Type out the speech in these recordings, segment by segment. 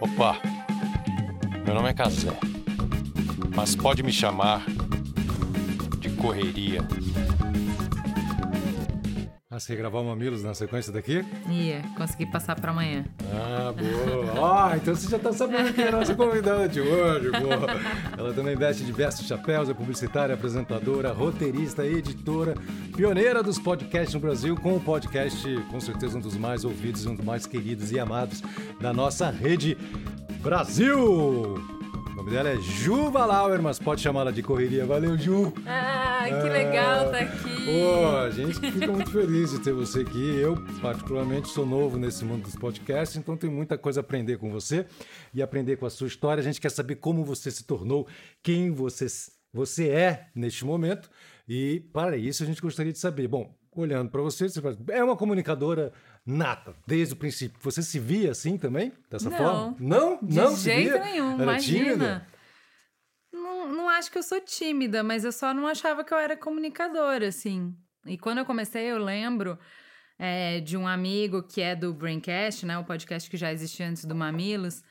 Opa, meu nome é Casé, mas pode me chamar de Correria. Ah, você ia gravar o Mamilos na sequência daqui? Ia, consegui passar pra amanhã. Ah, boa. Ah, então você já tá sabendo quem é a nossa convidada de hoje, boa. Ela também veste diversos chapéus, é publicitária, apresentadora, roteirista, editora, pioneira dos podcasts no Brasil, com o podcast, com certeza, um dos mais ouvidos, um dos mais queridos e amados da nossa rede Brasil. O nome dela é Ju Valauer, mas pode chamá-la de correria. Valeu, Ju! Ah, que legal tá aqui! Pô, a gente fica muito feliz de ter você aqui. Eu, particularmente, sou novo nesse mundo dos podcasts, então tem muita coisa a aprender com você e aprender com a sua história. A gente quer saber como você se tornou, quem você, você é neste momento. E para isso a gente gostaria de saber. Bom, olhando para você, você fala, é uma comunicadora nata, desde o princípio. Você se via assim também? Dessa Não. forma? Não? De não jeito se via? nenhum, Era imagina. tímida? Não, não acho que eu sou tímida, mas eu só não achava que eu era comunicadora, assim. E quando eu comecei, eu lembro é, de um amigo que é do Braincast, né? O podcast que já existia antes do Mamilos.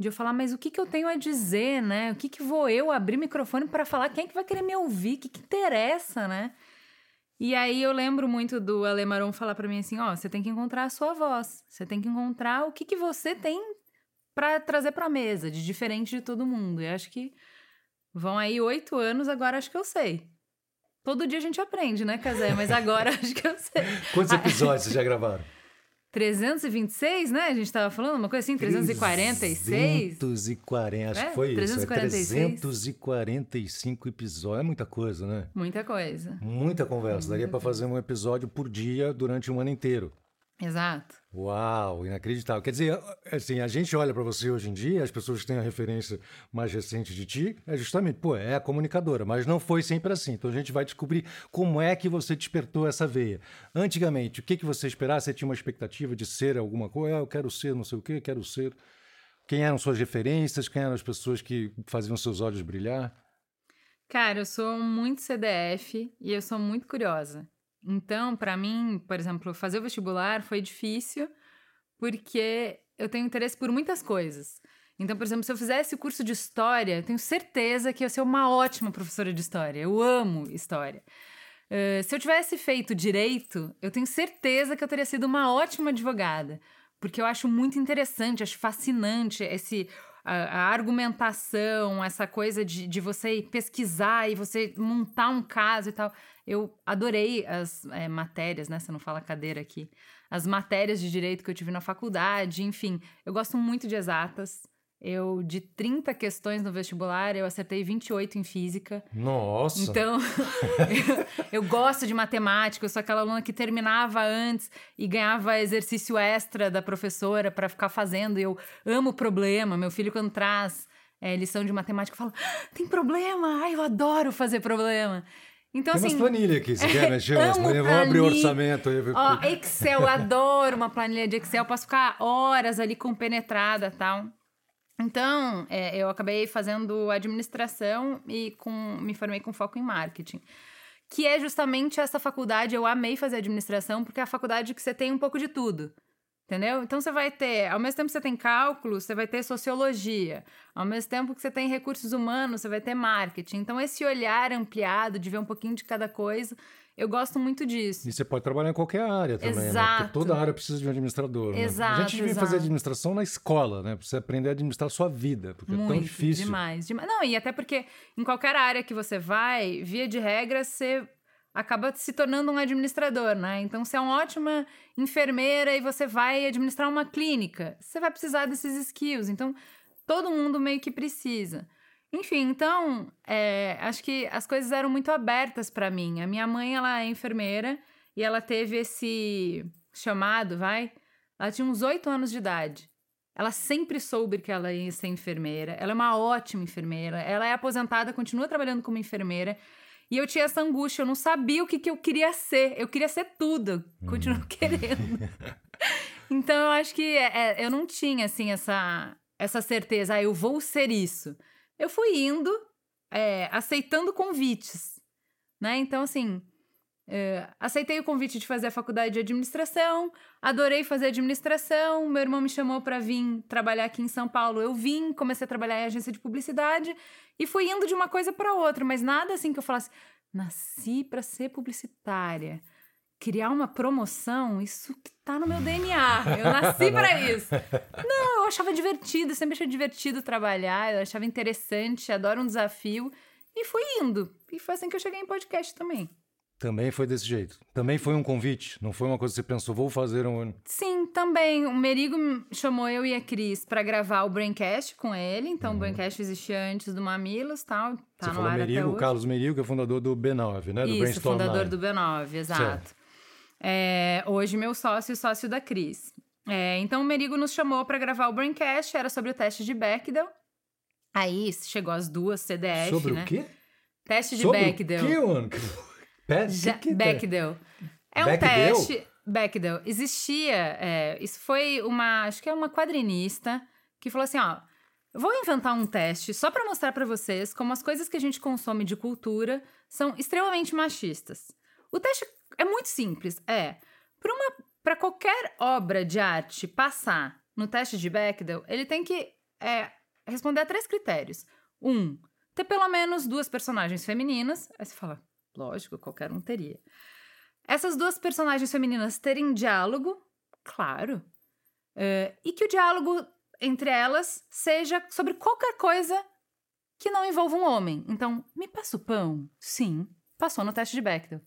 De eu falar, mas o que, que eu tenho a dizer, né? O que, que vou eu abrir microfone para falar? Quem é que vai querer me ouvir? O que, que interessa, né? E aí eu lembro muito do Alemaron falar para mim assim, ó, você tem que encontrar a sua voz. Você tem que encontrar o que, que você tem para trazer pra mesa, de diferente de todo mundo. E acho que vão aí oito anos, agora acho que eu sei. Todo dia a gente aprende, né, Casé? Mas agora acho que eu sei. Quantos episódios vocês já gravaram? 326, né? A gente tava falando uma coisa assim, 346? 340, acho É? que foi 346? isso. É 345 episódios. É muita coisa, né? Muita coisa. Muita conversa. Daria para fazer um episódio por dia durante um ano inteiro. Exato. Uau, inacreditável. Quer dizer, assim, a gente olha para você hoje em dia, as pessoas que têm a referência mais recente de ti, é justamente, pô, é a comunicadora, mas não foi sempre assim. Então a gente vai descobrir como é que você despertou essa veia. Antigamente, o que, que você esperava? Você tinha uma expectativa de ser alguma coisa? Ah, eu quero ser não sei o quê, quero ser. Quem eram suas referências? Quem eram as pessoas que faziam seus olhos brilhar? Cara, eu sou muito CDF e eu sou muito curiosa. Então, pra mim, por exemplo, fazer o vestibular foi difícil porque eu tenho interesse por muitas coisas. Então, por exemplo, se eu fizesse o curso de história, tenho certeza que eu ia ser uma ótima professora de história. Eu amo história. Eh, se eu tivesse feito direito, eu tenho certeza que eu teria sido uma ótima advogada. Porque eu acho muito interessante, acho fascinante esse, a, a argumentação, essa coisa de, de você pesquisar e você montar um caso e tal. Eu adorei as eh, matérias, né? Você não fala cadeira aqui. As matérias de direito que eu tive na faculdade, enfim. Eu gosto muito de exatas. Eu, de 30 questões no vestibular, eu acertei 28 em física. Nossa! Então, eu, eu gosto de matemática, eu sou aquela aluna que terminava antes e ganhava exercício extra da professora para ficar fazendo. Eu amo problema. Meu filho, quando traz é, lição de matemática, fala: "Ah, tem problema? Ai, eu adoro fazer problema. Então, Tem assim. umas planilhas aqui, se quer mexer umas planilhas. Vamos abrir o orçamento aí. Ó, Excel, eu adoro uma planilha de Excel, posso ficar horas ali compenetrada e tal. Então, é, eu acabei fazendo administração e com, me formei com foco em marketing. Que é justamente essa faculdade, eu amei fazer administração, porque é a faculdade que você tem um pouco de tudo. Entendeu? Então você vai ter, ao mesmo tempo que você tem cálculo, você vai ter sociologia. Ao mesmo tempo que você tem recursos humanos, você vai ter marketing. Então esse olhar ampliado de ver um pouquinho de cada coisa, eu gosto muito disso. E você pode trabalhar em qualquer área também, né? Exato. Porque toda área precisa de um administrador. né? A Exato, gente devia exato. fazer administração na escola, né? Pra você aprender a administrar a sua vida, porque é tão Muito, difícil. demais, demais. Não, e até porque em qualquer área que você vai, via de regra, você acaba se tornando um administrador, né? Então, você é uma ótima enfermeira e você vai administrar uma clínica, você vai precisar desses skills. Então, todo mundo meio que precisa. Enfim, então, é, acho que as coisas eram muito abertas para mim. A minha mãe, ela é enfermeira e ela teve esse chamado, vai? Ela tinha uns oito anos de idade. Ela sempre soube que ela ia ser enfermeira. Ela é uma ótima enfermeira. Ela é aposentada, continua trabalhando como enfermeira. E eu tinha essa angústia, eu não sabia o que, que eu queria ser. Eu queria ser tudo. Continuo querendo. então eu acho que é, eu não tinha, assim, essa, essa certeza. Ah, eu vou ser isso. Eu fui indo, é, aceitando convites. Né? Então, assim, É, aceitei o convite de fazer a faculdade de administração, adorei fazer administração. Meu irmão me chamou para vir trabalhar aqui em São Paulo. Eu vim, comecei a trabalhar em agência de publicidade e fui indo de uma coisa para outra, mas nada assim que eu falasse, nasci para ser publicitária. Criar uma promoção, isso que tá no meu DNA. Eu nasci para isso. Não, eu achava divertido, sempre achei divertido trabalhar, eu achava interessante, adoro um desafio. E fui indo. E foi assim que eu cheguei em podcast também. Também foi desse jeito. Também foi um convite. Não foi uma coisa que você pensou, vou fazer um. Sim, também. O Merigo chamou eu e a Cris para gravar o Braincast com ele. Então, uhum. o Braincast existia antes do Mamilos tal. Tá você falou Merigo, o Carlos Merigo, que é fundador do B9, né? Do Isso, Brainstorm fundador do B9, exato. É, hoje, meu sócio e sócio da Cris. É, então, o Merigo nos chamou para gravar o Braincast. Era sobre o teste de Bechdel. Aí chegou as duas CDF, sobre né? O quê? Teste de sobre Bechdel. O quê, mano? Já, Bechdel. É um Bechdel? teste. Bechdel. Existia. É, isso foi uma. Acho que é uma quadrinista que falou assim: ó. Vou inventar um teste só para mostrar para vocês como as coisas que a gente consome de cultura são extremamente machistas. O teste é muito simples. É. Para qualquer obra de arte passar no teste de Bechdel, ele tem que é, responder a três critérios. Um, ter pelo menos duas personagens femininas. Aí você fala, Lógico, qualquer um teria. Essas duas personagens femininas terem diálogo, claro. Uh, e que o diálogo entre elas seja sobre qualquer coisa que não envolva um homem. Então, me passa o pão? Sim, passou no teste de Bechdel.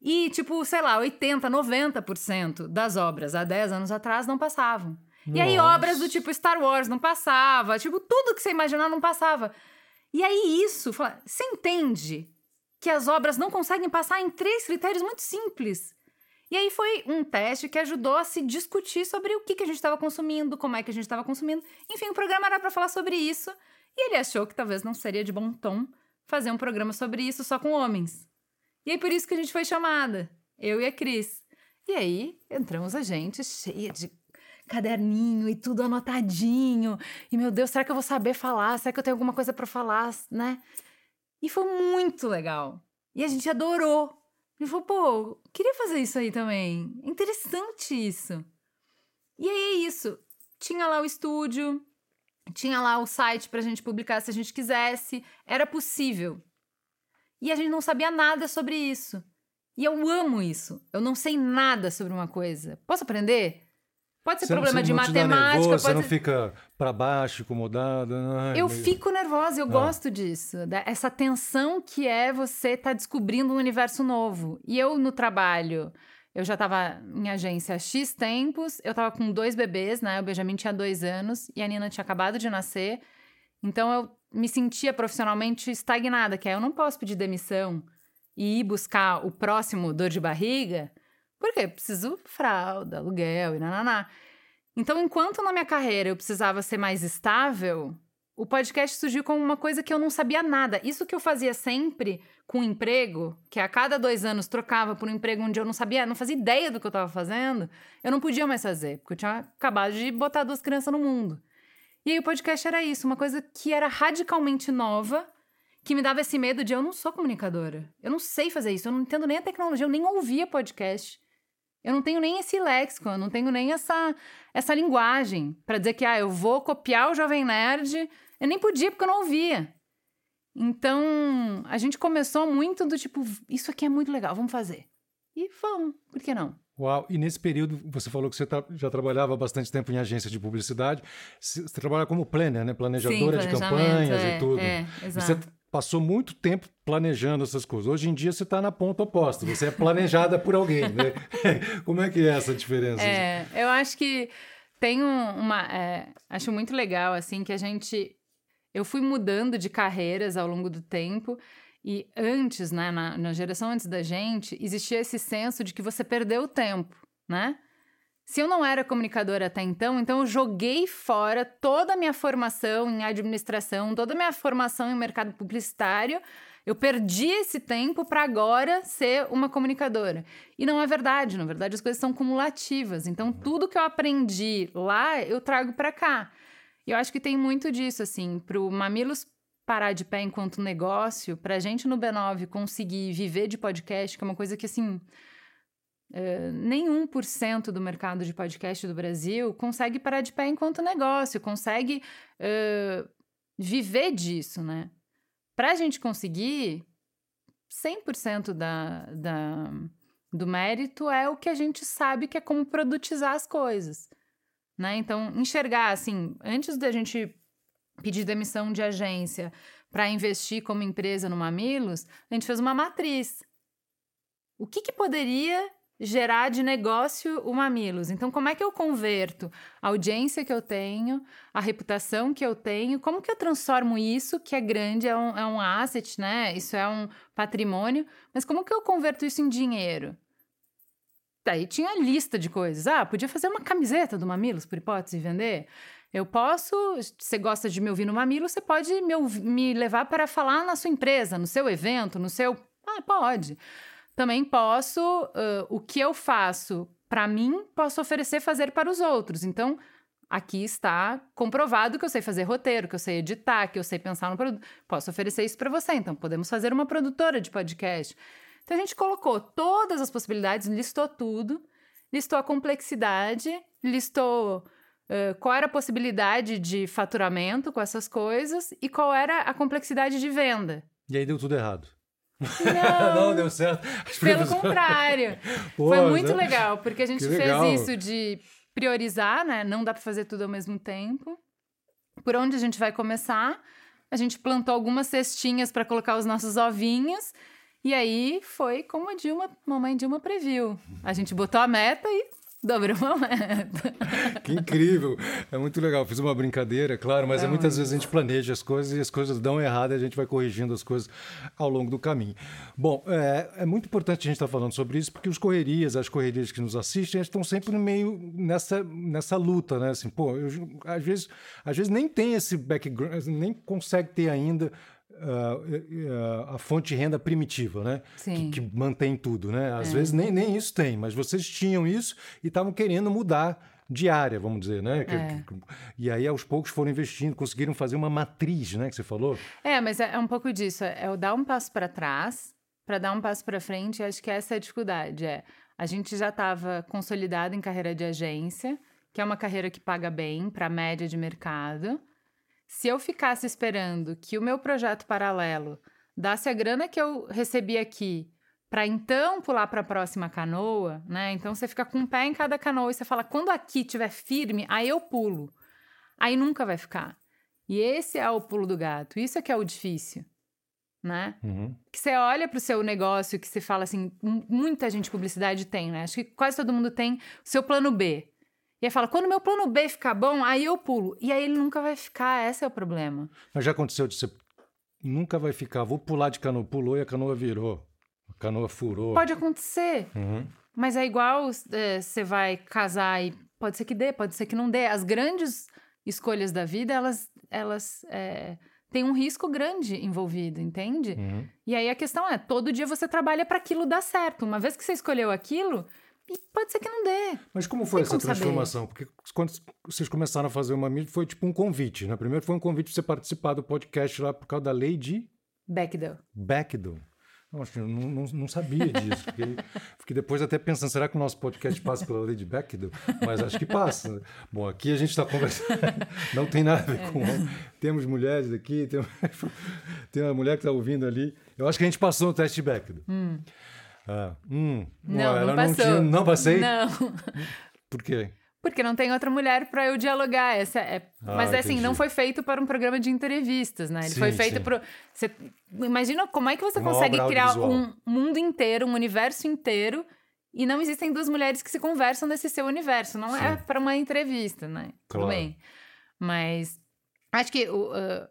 E, tipo, sei lá, 80, 90% das obras há 10 anos atrás não passavam. Nossa. E aí, obras do tipo Star Wars não passava, tipo, tudo que você imaginar não passava. E aí, isso, você entende que as obras não conseguem passar em três critérios muito simples. E aí foi um teste que ajudou a se discutir sobre o que, que a gente estava consumindo, como é que a gente estava consumindo. Enfim, o programa era para falar sobre isso. E ele achou que talvez não seria de bom tom fazer um programa sobre isso só com homens. E aí por isso que a gente foi chamada, eu e a Cris. E aí entramos a gente cheia de caderninho e tudo anotadinho. E meu Deus, será que eu vou saber falar? Será que eu tenho alguma coisa para falar, né? E foi muito legal. E a gente adorou. E falou, pô, queria fazer isso aí também. Interessante isso. E aí é isso. Tinha lá o estúdio, tinha lá o site pra gente publicar se a gente quisesse. Era possível. E a gente não sabia nada sobre isso. E eu amo isso. Eu não sei nada sobre uma coisa. Posso aprender? Pode ser você problema não, de matemática. Nervoso, pode você não fica para baixo, incomodado. Ai, eu fico nervosa, eu ah. gosto disso. Essa tensão que é você estar tá descobrindo um universo novo. E eu, no trabalho, eu já estava em agência há X tempos, eu estava com dois bebês, né? O Benjamin tinha dois anos e a Nina tinha acabado de nascer. Então eu me sentia profissionalmente estagnada, que é eu não posso pedir demissão e ir buscar o próximo dor de barriga porque eu preciso fralda, aluguel e nananá. Então, enquanto na minha carreira eu precisava ser mais estável, o podcast surgiu como uma coisa que eu não sabia nada. Isso que eu fazia sempre com um emprego, que a cada dois anos trocava por um emprego onde eu não sabia, não fazia ideia do que eu estava fazendo, eu não podia mais fazer, porque eu tinha acabado de botar duas crianças no mundo. E aí o podcast era isso, uma coisa que era radicalmente nova, que me dava esse medo de eu não sou comunicadora. Eu não sei fazer isso, eu não entendo nem a tecnologia, eu nem ouvia podcast. Eu não tenho nem esse léxico, eu não tenho nem essa, essa linguagem para dizer que ah, eu vou copiar o Jovem Nerd. Eu nem podia porque eu não ouvia. Então, a gente começou muito do tipo, isso aqui é muito legal, vamos fazer. E vamos, por que não? Uau, e nesse período você falou que você já trabalhava bastante tempo em agência de publicidade. Você, você trabalha como planner, né? Planejadora Sim, de campanhas é, e tudo. É, exato. Você passou muito tempo planejando essas coisas. Hoje em dia você está na ponta oposta, você é planejada por alguém, né? Como é que é essa diferença? É, eu acho que tem uma. É, acho muito legal, assim, que a gente. Eu fui mudando de carreiras ao longo do tempo. E antes, né, na, na geração antes da gente, existia esse senso de que você perdeu o tempo, né? Se eu não era comunicadora até então, então eu joguei fora toda a minha formação em administração, toda a minha formação em mercado publicitário. Eu perdi esse tempo para agora ser uma comunicadora. E não é verdade, na verdade as coisas são cumulativas. Então tudo que eu aprendi lá, eu trago para cá. E eu acho que tem muito disso assim, pro Mamilos parar de pé enquanto negócio, para a gente no B9 conseguir viver de podcast, que é uma coisa que, assim, uh, nem 1% do mercado de podcast do Brasil consegue parar de pé enquanto negócio, consegue uh, viver disso, né? Para a gente conseguir, 100% da, da, do mérito é o que a gente sabe que é como produtizar as coisas. Né? Então, enxergar assim, antes da gente pedir demissão de agência para investir como empresa no Mamilos, a gente fez uma matriz. O que, que poderia gerar de negócio o Mamilos. Então, como é que eu converto a audiência que eu tenho, a reputação que eu tenho, como que eu transformo isso, que é grande, é um, é um asset, né? Isso é um patrimônio, mas como que eu converto isso em dinheiro? Daí tinha lista de coisas. Ah, podia fazer uma camiseta do Mamilos, por hipótese, e vender. Eu posso, você gosta de me ouvir no Mamilo, você pode me, me levar para falar na sua empresa, no seu evento, no seu. Ah, pode. Também posso, uh, o que eu faço para mim, posso oferecer fazer para os outros. Então, aqui está comprovado que eu sei fazer roteiro, que eu sei editar, que eu sei pensar no produto. Posso oferecer isso para você. Então, podemos fazer uma produtora de podcast. Então, a gente colocou todas as possibilidades, listou tudo, listou a complexidade, listou uh, qual era a possibilidade de faturamento com essas coisas e qual era a complexidade de venda. E aí deu tudo errado. Não, não deu certo. Pelo contrário. Pô, Foi muito legal, porque a gente fez isso de priorizar, né? Não dá para fazer tudo ao mesmo tempo. Por onde a gente vai começar? A gente plantou algumas cestinhas para colocar os nossos ovinhos. E aí foi como a Dilma, mamãe Dilma previu. A gente botou a meta e Dobrou uma meta. Que incrível. É muito legal. Fiz uma brincadeira, claro, mas é, é muitas vezes a gente planeja as coisas e as coisas dão errado e a gente vai corrigindo as coisas ao longo do caminho. Bom, é, é muito importante a gente estar tá falando sobre isso porque os correrias, as correrias que nos assistem, estão sempre no meio nessa, nessa luta, né? Assim, pô, eu, às, vezes, às vezes nem tem esse background, nem consegue ter ainda uh, a fonte de renda primitiva, né? Que, que, mantém tudo, né? Às é. vezes nem, nem isso tem, mas vocês tinham isso e estavam querendo mudar de área, vamos dizer, né? É. E aí, aos poucos, foram investindo, conseguiram fazer uma matriz, né? Que você falou. É, mas é, é um pouco disso. É o dar um passo para trás para dar um passo para frente. Acho que essa é a dificuldade. É, a gente já estava consolidado em carreira de agência, que é uma carreira que paga bem para a média de mercado. Se eu ficasse esperando que o meu projeto paralelo dasse a grana que eu recebi aqui para então pular para a próxima canoa, né? Então você fica com um pé em cada canoa e você fala: quando aqui estiver firme, aí eu pulo. Aí nunca vai ficar. E esse é o pulo do gato. Isso é que é o difícil, né? Uhum. Que você olha para o seu negócio que você fala assim, muita gente de publicidade tem, né? Acho que quase todo mundo tem o seu plano B. E aí fala, quando meu plano B ficar bom, aí eu pulo. E aí ele nunca vai ficar, esse é o problema. Mas já aconteceu de você nunca vai ficar, vou pular de canoa, pulou e a canoa virou. A canoa furou. Pode acontecer. Uhum. Mas é igual é, você vai casar e pode ser que dê, pode ser que não dê. As grandes escolhas da vida, elas, elas é, têm um risco grande envolvido, entende? Uhum. E aí a questão é, todo dia você trabalha para aquilo dar certo. Uma vez que você escolheu aquilo, e pode ser que não dê. Mas como foi essa transformação? Saber. Porque quando vocês começaram a fazer uma mídia, foi tipo um convite, né? Primeiro foi um convite para você participar do podcast lá por causa da lei de... Backdoor. Backdoor. Não, não, não, sabia disso. Fiquei, fiquei, depois até pensando, será que o nosso podcast passa pela lei de Backdoor? Mas acho que passa. Bom, aqui a gente está conversando, não tem nada a ver com... Temos mulheres aqui, tem, tem uma mulher que está ouvindo ali. Eu acho que a gente passou no teste de Backdoor. Hum. Ah, hum. Não, ela não, passou. não tinha. Não passei? Não. Por quê? Porque não tem outra mulher para eu dialogar. Essa é... Ah, Mas é assim, não foi feito para um programa de entrevistas, né? Ele sim, foi feito para. Você... Imagina como é que você Uma consegue criar um mundo inteiro, um universo inteiro, e não existem duas mulheres que se conversam nesse seu universo. Não é sim. é para uma entrevista, né? Claro. Tudo bem. Mas acho que o, uh,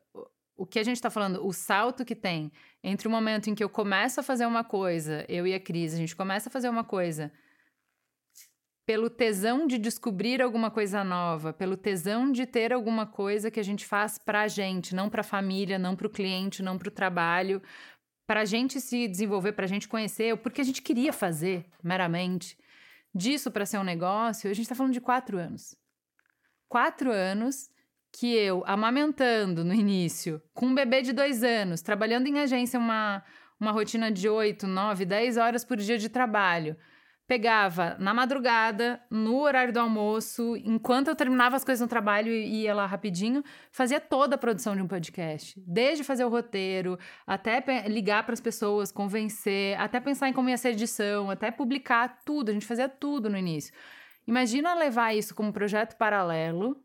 o que a gente está falando, o salto que tem entre o momento em que eu começo a fazer uma coisa, eu e a Cris, a gente começa a fazer uma coisa pelo tesão de descobrir alguma coisa nova, pelo tesão de ter alguma coisa que a gente faz para a gente, não para a família, não para o cliente, não para o trabalho, para a gente se desenvolver, para a gente conhecer, porque a gente queria fazer meramente. Disso para ser um negócio, a gente está falando de quatro anos. Quatro anos que eu, amamentando no início, com um bebê de dois anos, trabalhando em agência uma, uma rotina de 8, 9, 10 horas por dia de trabalho, pegava na madrugada, no horário do almoço, enquanto eu terminava as coisas no trabalho e ia lá rapidinho, fazia toda a produção de um podcast. Desde fazer o roteiro, até ligar para as pessoas, convencer, até pensar em como ia ser a edição, até publicar tudo. A gente fazia tudo no início. Imagina levar isso como projeto paralelo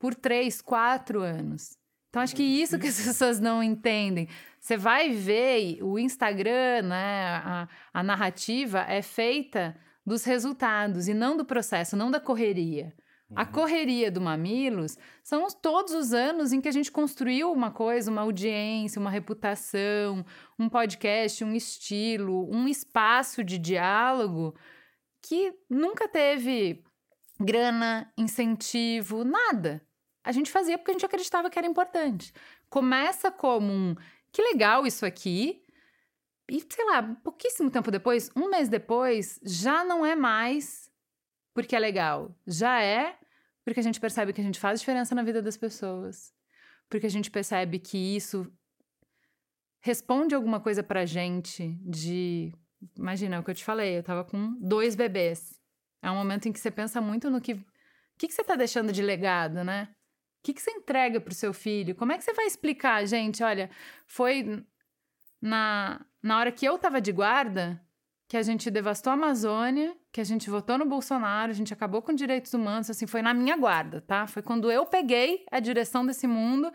por três, quatro anos. Então, acho que isso que as pessoas não entendem. Você vai ver o Instagram, né? A, a narrativa é feita dos resultados e não do processo, não da correria. A uhum. correria do Mamilos são todos os anos em que a gente construiu uma coisa, uma audiência, uma reputação, um podcast, um estilo, um espaço de diálogo que nunca teve grana, incentivo, nada. A gente fazia porque a gente acreditava que era importante. Começa como um que legal isso aqui. E sei lá, pouquíssimo tempo depois, um mês depois, já não é mais porque é legal. Já é porque a gente percebe que a gente faz diferença na vida das pessoas. Porque a gente percebe que isso responde alguma coisa pra gente de. Imagina é o que eu te falei, eu tava com dois bebês. É um momento em que você pensa muito no que. O que, que você tá deixando de legado, né? O que, que você entrega para o seu filho? Como é que você vai explicar, gente? Olha, foi na, na hora que eu estava de guarda que a gente devastou a Amazônia, que a gente votou no Bolsonaro, a gente acabou com direitos humanos, assim, foi na minha guarda, tá? Foi quando eu peguei a direção desse mundo.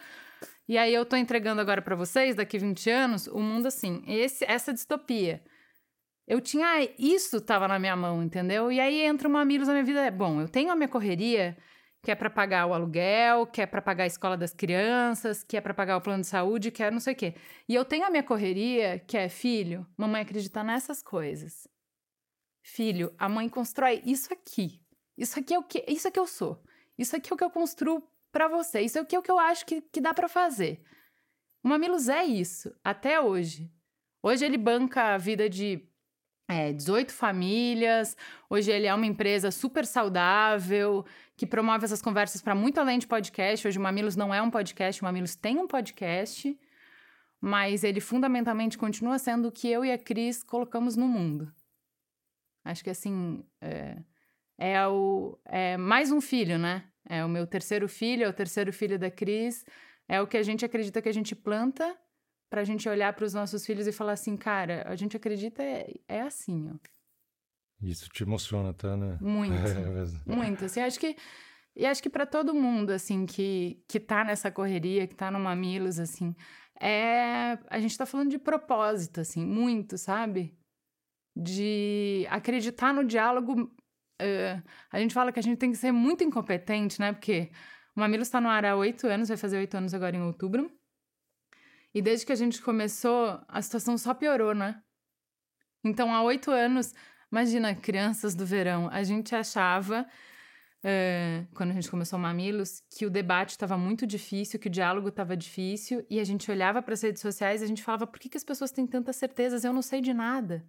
E aí eu tô entregando agora para vocês, daqui 20 anos, o mundo assim, esse essa distopia. Eu tinha isso tava na minha mão, entendeu? E aí entra uma Mamilos na minha vida, é bom, eu tenho a minha correria, que é para pagar o aluguel, que é para pagar a escola das crianças, que é para pagar o plano de saúde, que é não sei o quê. E eu tenho a minha correria, que é filho, mamãe acredita nessas coisas. Filho, a mãe constrói isso aqui. Isso aqui é o que, isso aqui eu sou. Isso aqui é o que eu construo para você. Isso aqui é o que eu acho que, que dá para fazer. O Mamilos é isso, até hoje. Hoje ele banca a vida de é, 18 famílias. Hoje ele é uma empresa super saudável, que promove essas conversas para muito além de podcast. Hoje o Mamilos não é um podcast, o Mamilos tem um podcast, mas ele fundamentalmente continua sendo o que eu e a Cris colocamos no mundo. Acho que assim, é, é, o, é mais um filho, né? É o meu terceiro filho, é o terceiro filho da Cris. É o que a gente acredita que a gente planta para a gente olhar para os nossos filhos e falar assim, cara, a gente acredita é, é assim, ó. Isso te emociona, tá, né? Muito, é, muito. Assim, acho que e acho que para todo mundo assim que que tá nessa correria, que tá no mamilos assim, é a gente tá falando de propósito assim, muito, sabe? De acreditar no diálogo. Uh, a gente fala que a gente tem que ser muito incompetente, né? Porque o Mamilos está no ar há oito anos, vai fazer oito anos agora em outubro. E desde que a gente começou, a situação só piorou, né? Então, há oito anos, imagina, crianças do verão, a gente achava, uh, quando a gente começou Mamilos, que o debate estava muito difícil, que o diálogo estava difícil, e a gente olhava para as redes sociais e a gente falava: por que, que as pessoas têm tantas certezas? Eu não sei de nada.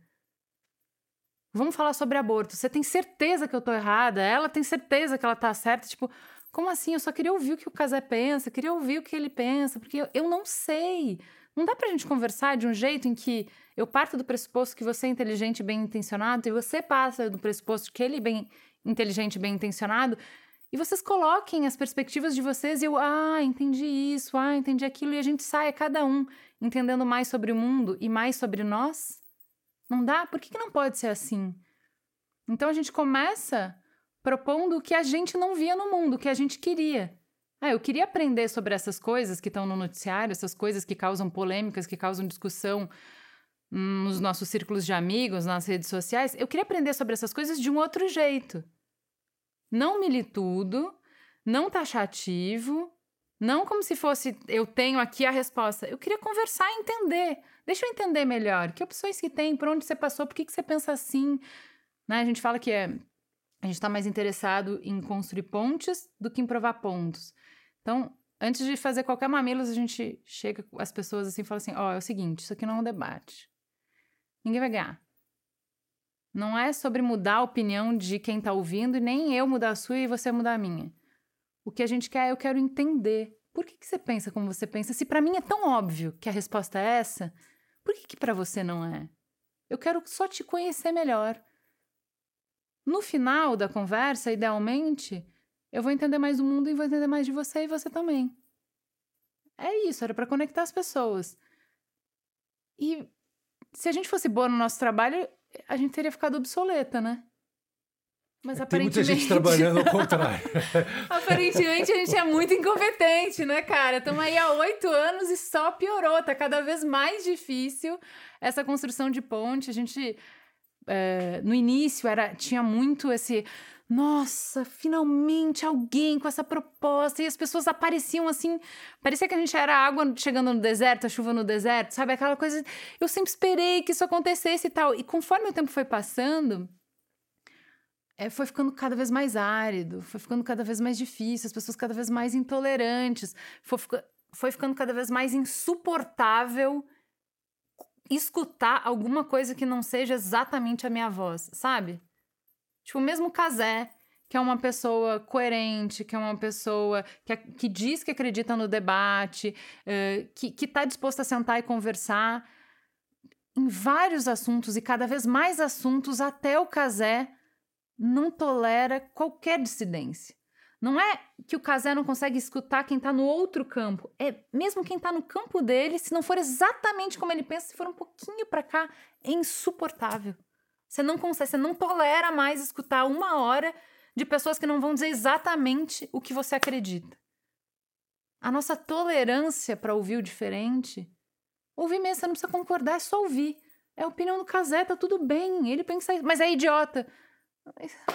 Vamos falar sobre aborto. Você tem certeza que eu tô errada? Ela tem certeza que ela tá certa? Tipo, como assim? Eu só queria ouvir o que o Casé pensa, queria ouvir o que ele pensa, porque eu, eu não sei. Não dá pra gente conversar de um jeito em que eu parto do pressuposto que você é inteligente e bem intencionado e você passa do pressuposto que ele é bem inteligente e bem intencionado e vocês coloquem as perspectivas de vocês e eu, ah, entendi isso, ah, entendi aquilo e a gente saia cada um entendendo mais sobre o mundo e mais sobre nós? Não dá? Por que, que não pode ser assim? Então a gente começa propondo o que a gente não via no mundo, o que a gente queria. Ah, eu queria aprender sobre essas coisas que estão no noticiário, essas coisas que causam polêmicas, que causam discussão nos nossos círculos de amigos, nas redes sociais. Eu queria aprender sobre essas coisas de um outro jeito. Não militudo, não taxativo, não como se fosse eu tenho aqui a resposta. Eu queria conversar e entender. Deixa eu entender melhor. Que opções que tem, por onde você passou, por que, que você pensa assim. Né? A gente fala que é a gente está mais interessado em construir pontes do que em provar pontos. Então, antes de fazer qualquer mamilos, a gente chega as pessoas assim e fala assim: ó, oh, é o seguinte, isso aqui não é um debate. Ninguém vai ganhar. Não é sobre mudar a opinião de quem está ouvindo nem eu mudar a sua e você mudar a minha. O que a gente quer, eu quero entender. Por que, que você pensa como você pensa? Se para mim é tão óbvio que a resposta é essa, por que, que para você não é? Eu quero só te conhecer melhor. No final da conversa, idealmente, eu vou entender mais do mundo e vou entender mais de você e você também. É isso, era para conectar as pessoas. E se a gente fosse boa no nosso trabalho, a gente teria ficado obsoleta, né? Mas Tem muita gente trabalhando ao contrário. aparentemente a gente é muito incompetente, né, cara? Estamos aí há oito anos e só piorou. Tá cada vez mais difícil essa construção de ponte. A gente, é, no início, era tinha muito esse nossa, finalmente alguém com essa proposta. E as pessoas apareciam assim. Parecia que a gente era água chegando no deserto, a chuva no deserto, sabe? Aquela coisa. Eu sempre esperei que isso acontecesse e tal. E conforme o tempo foi passando, é, foi ficando cada vez mais árido, foi ficando cada vez mais difícil, as pessoas cada vez mais intolerantes, foi, foi ficando cada vez mais insuportável escutar alguma coisa que não seja exatamente a minha voz, sabe? Tipo, mesmo Casé, que é uma pessoa coerente, que é uma pessoa que, que diz que acredita no debate, uh, que, que tá disposto a sentar e conversar em vários assuntos e cada vez mais assuntos, até o Casé não tolera qualquer dissidência. Não é que o Casé não consegue escutar quem está no outro campo, é mesmo quem está no campo dele, se não for exatamente como ele pensa, se for um pouquinho para cá, é insuportável. Você não consegue, você não tolera mais escutar uma hora de pessoas que não vão dizer exatamente o que você acredita. A nossa tolerância para ouvir o diferente, ouvir mesmo, você não precisa concordar, é só ouvir. É a opinião do Casé, tá tudo bem, ele pensa isso, mas é idiota.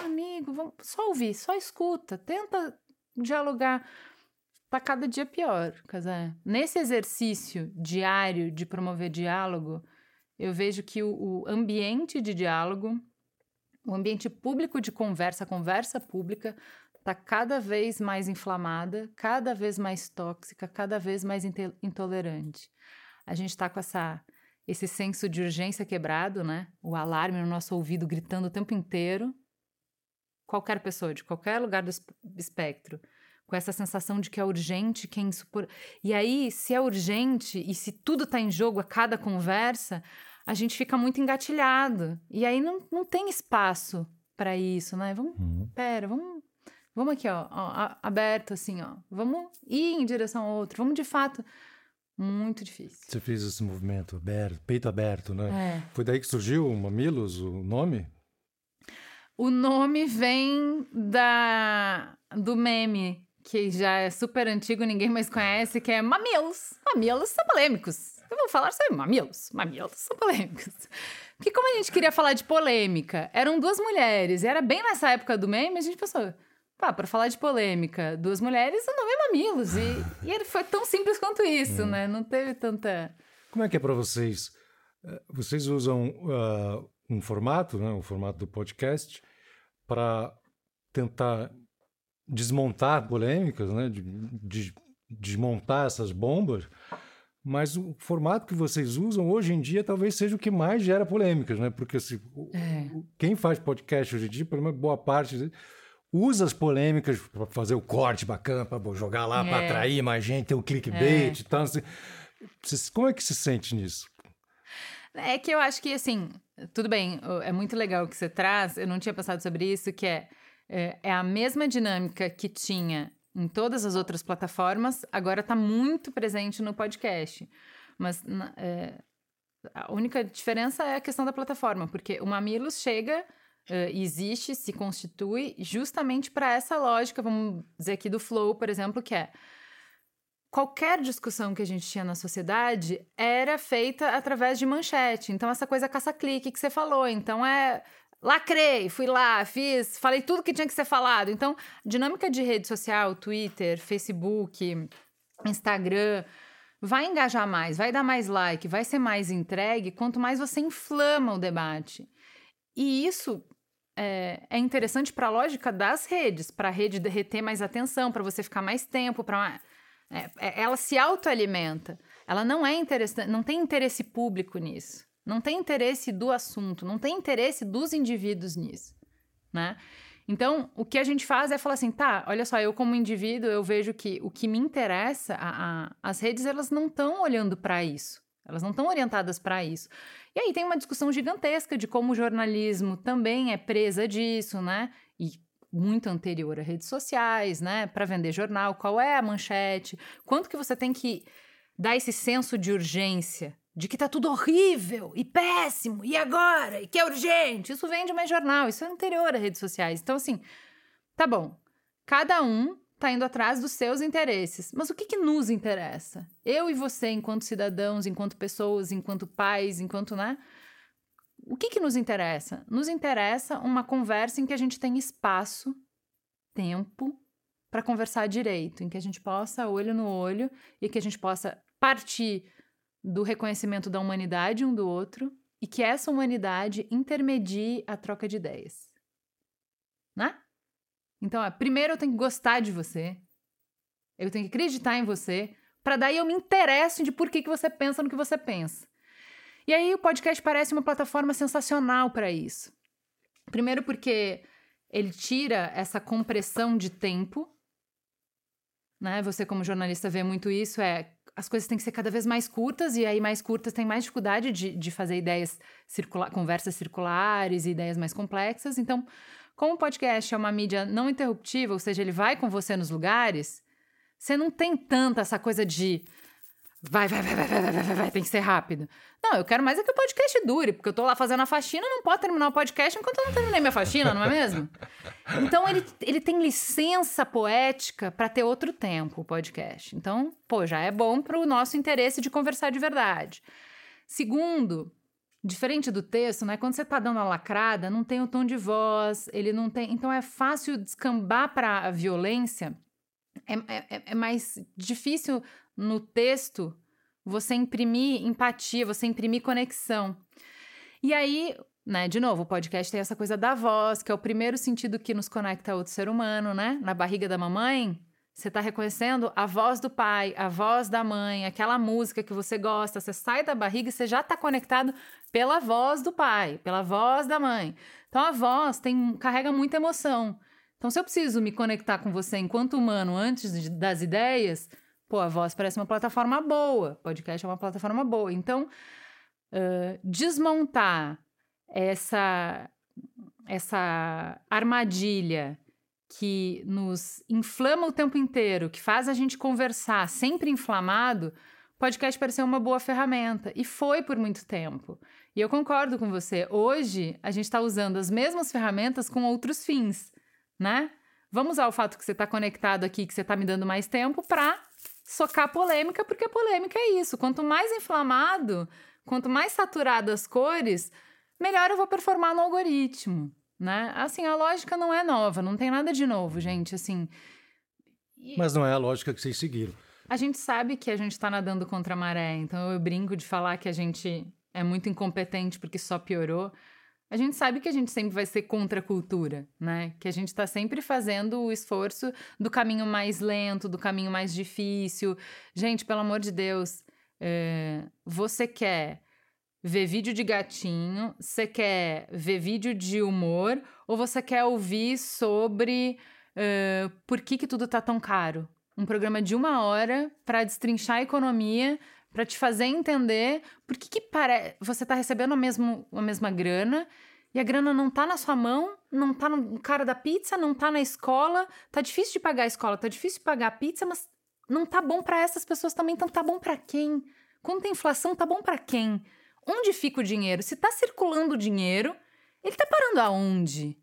Amigo, vamos só ouvir, só escuta, tenta dialogar. Tá cada dia pior, Casé. Nesse exercício diário de promover diálogo, eu vejo que o, o ambiente de diálogo, o ambiente público de conversa, a conversa pública, está cada vez mais inflamada, cada vez mais tóxica, cada vez mais intolerante. A gente está com essa, esse senso de urgência quebrado, né? O alarme no nosso ouvido gritando o tempo inteiro. Qualquer pessoa, de qualquer lugar do espectro, com essa sensação de que é urgente, que é insuportável. E aí, se é urgente e se tudo está em jogo a cada conversa, a gente fica muito engatilhado. E aí não, não tem espaço para isso, né? Vamos, uhum. pera, vamos, vamos aqui, ó, ó, aberto assim, ó. Vamos ir em direção ao outro. Vamos de fato. Muito difícil. Você fez esse movimento aberto, peito aberto, né? É. Foi daí que surgiu o Mamilos, o nome? O nome vem da do meme que já é super antigo, ninguém mais conhece, que é Mamilos. Mamilos são polêmicos. Vou falar sobre mamilos. Mamilos são polêmicos. Porque como a gente queria falar de polêmica, eram duas mulheres, e era bem nessa época do meme, a gente pensou, pá, para falar de polêmica, duas mulheres, o nome é mamilos. E, e foi tão simples quanto isso, hum. né? Não teve tanta... Como é que é para vocês? Eh, vocês usam uh, um formato, né, o formato do podcast, para tentar desmontar polêmicas, né, de, de desmontar essas bombas, mas o formato que vocês usam hoje em dia talvez seja o que mais gera polêmicas, né? Porque se, é. quem faz podcast hoje em dia, pelo menos boa parte, usa as polêmicas para fazer o corte bacana, para jogar lá, é. para atrair mais gente, ter o um clickbait é. e tal. Assim. Como é que se sente nisso? É que eu acho que, assim, tudo bem, é muito legal o que você traz, eu não tinha pensado sobre isso, que é, é, é a mesma dinâmica que tinha em todas as outras plataformas, agora está muito presente no podcast. Mas é, a única diferença é a questão da plataforma, porque o Mamilos chega, uh, existe, se constitui justamente para essa lógica, vamos dizer aqui do Flow, por exemplo, que é qualquer discussão que a gente tinha na sociedade era feita através de manchete. Então, essa coisa caça-clique que você falou. Então, é lacrei, fui lá, fiz, falei tudo que tinha que ser falado. Então, dinâmica de rede social, Twitter, Facebook, Instagram, vai engajar mais, vai dar mais like, vai ser mais entregue, quanto mais você inflama o debate. E isso é, é interessante para a lógica das redes, para a rede derreter mais atenção, para você ficar mais tempo, para é, é, ela se autoalimenta. Ela não é interessante, não tem interesse público nisso. Não tem interesse do assunto, não tem interesse dos indivíduos nisso, né? Então, o que a gente faz é falar assim, tá, olha só, eu como indivíduo, eu vejo que o que me interessa, a, a, as redes, elas não estão olhando para isso. Elas não estão orientadas para isso. E aí tem uma discussão gigantesca de como o jornalismo também é presa disso, né? E muito anterior a redes sociais, né? Para vender jornal, qual é a manchete, quanto que você tem que dar esse senso de urgência, de que tá tudo horrível e péssimo, e agora? E que é urgente. Isso vende mais jornal, isso é anterior a redes sociais. Então, assim, tá bom. Cada um tá indo atrás dos seus interesses. Mas o que, que nos interessa? Eu e você, enquanto cidadãos, enquanto pessoas, enquanto pais, enquanto, né? O que, que nos interessa? Nos interessa uma conversa em que a gente tem espaço, tempo, para conversar direito, em que a gente possa, olho no olho, e que a gente possa partir do reconhecimento da humanidade um do outro e que essa humanidade intermedie a troca de ideias. Né? Então, primeiro eu tenho que gostar de você, eu tenho que acreditar em você, para daí eu me interesso de por que, que você pensa no que você pensa. E aí o podcast parece uma plataforma sensacional para isso. Primeiro porque ele tira essa compressão de tempo, né? Você como jornalista vê muito isso, é as coisas têm que ser cada vez mais curtas, e aí mais curtas tem mais dificuldade de, de fazer ideias circular, conversas circulares, ideias mais complexas. Então, como o podcast é uma mídia não interruptiva, ou seja, ele vai com você nos lugares, você não tem tanta essa coisa de Vai, vai, vai, vai, vai, vai, vai, vai, tem que ser rápido. Não, eu quero mais é que o podcast dure, porque eu tô lá fazendo a faxina, não pode terminar o podcast enquanto eu não terminei minha faxina, não é mesmo? Então ele, ele tem licença poética para ter outro tempo o podcast. Então, pô, já é bom para o nosso interesse de conversar de verdade. Segundo, diferente do texto, né? Quando você tá dando a lacrada, não tem o tom de voz, ele não tem. Então é fácil descambar para a violência. É, é, é mais difícil no texto você imprimir empatia, você imprimir conexão. E aí, né, de novo, o podcast tem essa coisa da voz, que é o primeiro sentido que nos conecta a outro ser humano, né? Na barriga da mamãe, você está reconhecendo a voz do pai, a voz da mãe, aquela música que você gosta. Você sai da barriga e você já está conectado pela voz do pai, pela voz da mãe. Então a voz tem, carrega muita emoção. Então, se eu preciso me conectar com você enquanto humano antes de, das ideias, pô, a voz parece uma plataforma boa, podcast é uma plataforma boa. Então, uh, desmontar essa, essa armadilha que nos inflama o tempo inteiro, que faz a gente conversar sempre inflamado, podcast pareceu uma boa ferramenta. E foi por muito tempo. E eu concordo com você. Hoje, a gente está usando as mesmas ferramentas com outros fins, né? Vamos usar o fato que você está conectado aqui, que você está me dando mais tempo, para socar polêmica, porque polêmica é isso. Quanto mais inflamado, quanto mais saturado as cores, melhor eu vou performar no algoritmo, né? Assim, a lógica não é nova, não tem nada de novo, gente, assim. Mas não é a lógica que vocês seguiram. A gente sabe que a gente está nadando contra a maré, então eu brinco de falar que a gente é muito incompetente porque só piorou a gente sabe que a gente sempre vai ser contra a cultura, né? Que a gente está sempre fazendo o esforço do caminho mais lento, do caminho mais difícil. Gente, pelo amor de Deus, é, você quer ver vídeo de gatinho, você quer ver vídeo de humor, ou você quer ouvir sobre uh, por que, que tudo tá tão caro? Um programa de uma hora para destrinchar a economia, para te fazer entender por que, que pare... você está recebendo a, mesmo, a mesma grana e a grana não tá na sua mão, não tá no cara da pizza, não tá na escola. Tá difícil de pagar a escola, tá difícil de pagar a pizza, mas não tá bom para essas pessoas também. Então tá bom para quem? Quando tem inflação, tá bom para quem? Onde fica o dinheiro? Se tá circulando o dinheiro, ele tá parando aonde?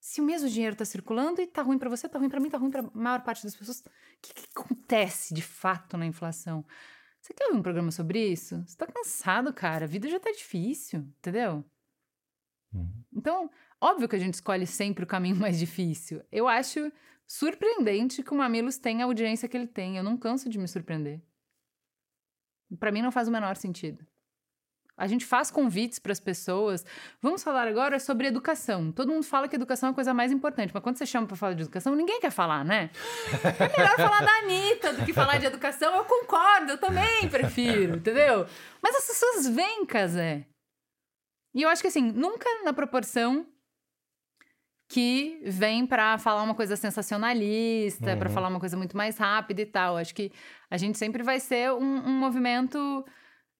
Se o mesmo dinheiro tá circulando e tá ruim para você, tá ruim para mim, tá ruim para maior parte das pessoas, o que, que acontece de fato na inflação? Você quer ouvir um programa sobre isso? Você tá cansado, cara. A vida já tá difícil, entendeu? Uhum. Então, óbvio que a gente escolhe sempre o caminho mais difícil. Eu acho surpreendente que o Mamilos tenha a audiência que ele tem. Eu não canso de me surpreender. Para mim não faz o menor sentido. A gente faz convites para as pessoas. Vamos falar agora sobre educação. Todo mundo fala que educação é a coisa mais importante, mas quando você chama para falar de educação, ninguém quer falar, né? É melhor falar da Anitta do que falar de educação. Eu concordo, eu também prefiro, entendeu? Mas as pessoas vêm, Casé. E eu acho que assim, nunca na proporção que vem para falar uma coisa sensacionalista, Uhum. para falar uma coisa muito mais rápida e tal. Acho que a gente sempre vai ser um, um movimento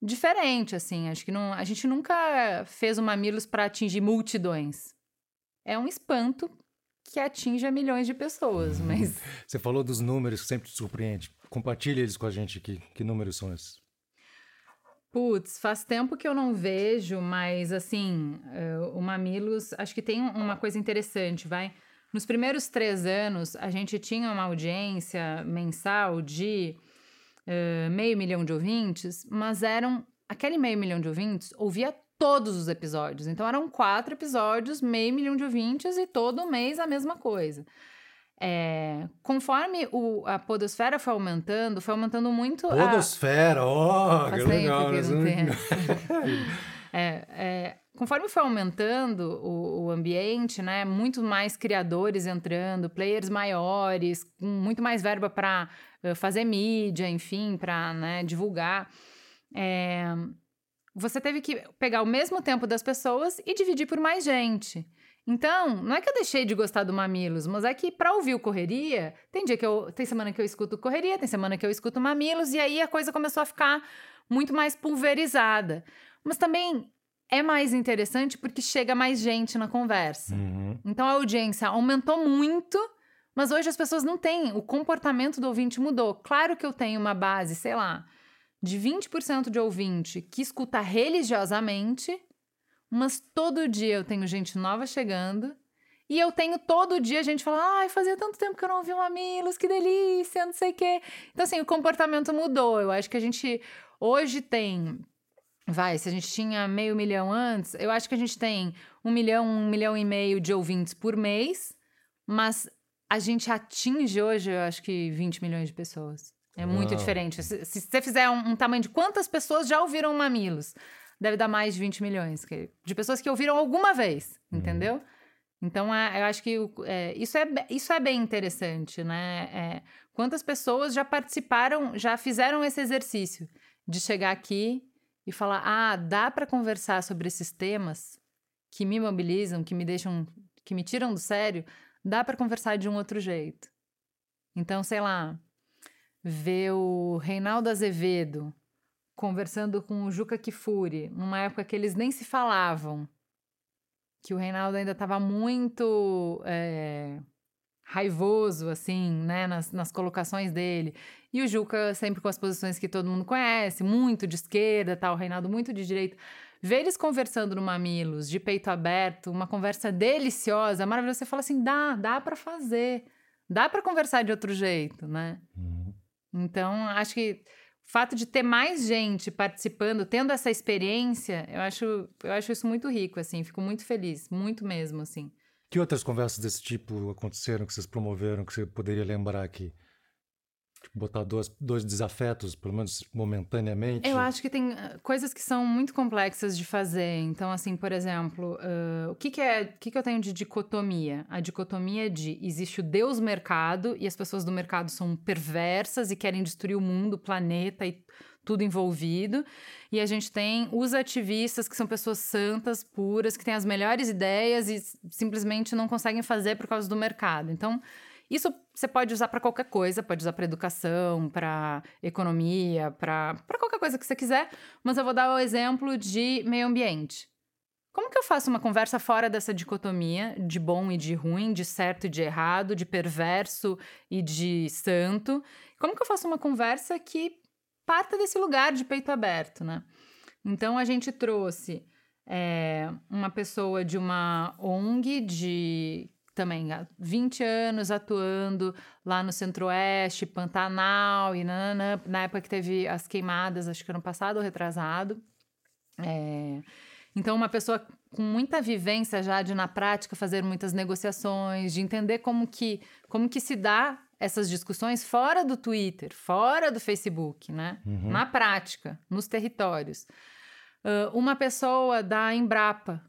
diferente, assim. Acho que não, a gente nunca fez o Mamilos para atingir multidões. É um espanto que atinge a milhões de pessoas, mas Você falou dos números que sempre te surpreende. Compartilha eles com a gente aqui. Que números são esses? Putz, faz tempo que eu não vejo, mas assim, eh, o Mamilos, acho que tem uma coisa interessante, vai. Nos primeiros três anos, a gente tinha uma audiência mensal de eh, meio milhão de ouvintes, mas eram. Aquele meio milhão de ouvintes ouvia todos os episódios. Então eram quatro episódios, meio milhão de ouvintes e todo mês a mesma coisa. É, conforme o- a podosfera foi aumentando, foi aumentando muito a, Podosfera, ó, que tempo legal. que né? não tem É, é, conforme foi aumentando o, o ambiente, né, muito mais criadores entrando, players maiores, com muito mais verba para fazer mídia, enfim, para divulgar. é, você teve que pegar o mesmo tempo das pessoas e dividir por mais gente. Então, não é que eu deixei de gostar do Mamilos, mas é que para ouvir o Correria, tem dia que eu. Tem semana que eu escuto Correria, tem semana que eu escuto Mamilos, e aí a coisa começou a ficar muito mais pulverizada. Mas também é mais interessante porque chega mais gente na conversa. Uhum. Então a audiência aumentou muito, mas hoje as pessoas não têm. O comportamento do ouvinte mudou. Claro que eu tenho uma base, sei lá, de 20% de ouvinte que escuta religiosamente, mas todo dia eu tenho gente nova chegando. E eu tenho todo dia gente falando, ai, fazia tanto tempo que eu não ouvi o Mamilos, que delícia, não sei o quê. Então, assim, o comportamento mudou. Eu acho que a gente hoje tem. Vai, se a gente tinha meio milhão antes, eu acho que a gente tem um milhão, um milhão e meio de ouvintes por mês, mas a gente atinge hoje, eu acho que 20 milhões de pessoas. É muito Uau. diferente. Se, se você fizer um, um tamanho de quantas pessoas já ouviram Mamilos, deve dar mais de 20 milhões que- de pessoas que ouviram alguma vez, entendeu? Então, é, eu acho que é, isso, é, isso é bem interessante, né? É, quantas pessoas já participaram, já fizeram esse exercício de chegar aqui e falar: ah, dá para conversar sobre esses temas que me mobilizam, que me deixam, que me tiram do sério, dá para conversar de um outro jeito. Então, sei lá, ver o Reinaldo Azevedo conversando com o Juca Kifuri, numa época que eles nem se falavam, que o Reinaldo ainda estava muito é, raivoso, assim, né, nas, nas colocações dele. E o Juca sempre com as posições que todo mundo conhece, muito de esquerda, tal, o Reinaldo muito de direita. Ver eles conversando no Mamilos, de peito aberto, uma conversa deliciosa, maravilhosa. Você fala assim, dá, dá para fazer. Dá para conversar de outro jeito, né? Uhum. Então, acho que o fato de ter mais gente participando, tendo essa experiência, eu acho, eu acho isso muito rico, assim. Fico muito feliz, muito mesmo, assim. Que outras conversas desse tipo aconteceram, que vocês promoveram, que você poderia lembrar aqui? Tipo, botar dois, dois desafetos, pelo menos momentaneamente? Eu acho que tem ah, coisas que são muito complexas de fazer. Então, assim, por exemplo, ah, o que, que é. O que, que eu tenho de dicotomia? A dicotomia de existe o Deus mercado e as pessoas do mercado são perversas e querem destruir o mundo, o planeta e tudo envolvido. E a gente tem os ativistas, que são pessoas santas, puras, que têm as melhores ideias e simplesmente não conseguem fazer por causa do mercado. Então. Isso você pode usar para qualquer coisa, pode usar para educação, para economia, para qualquer coisa que você quiser, mas eu vou dar o exemplo de meio ambiente. Como que eu faço uma conversa fora dessa dicotomia de bom e de ruim, de certo e de errado, de perverso e de santo? Como que eu faço uma conversa que parta desse lugar de peito aberto, né? Então a gente trouxe é, uma pessoa de uma ONG de também há 20 anos atuando lá no Centro-Oeste, Pantanal e nananã, na época que teve as queimadas, acho que ano passado ou retrasado. É, então, uma pessoa com muita vivência já de, na prática, fazer muitas negociações, de entender como que, como que se dá essas discussões fora do Twitter, fora do Facebook, né? Uhum. Na prática, nos territórios. Ah, uma pessoa da Embrapa.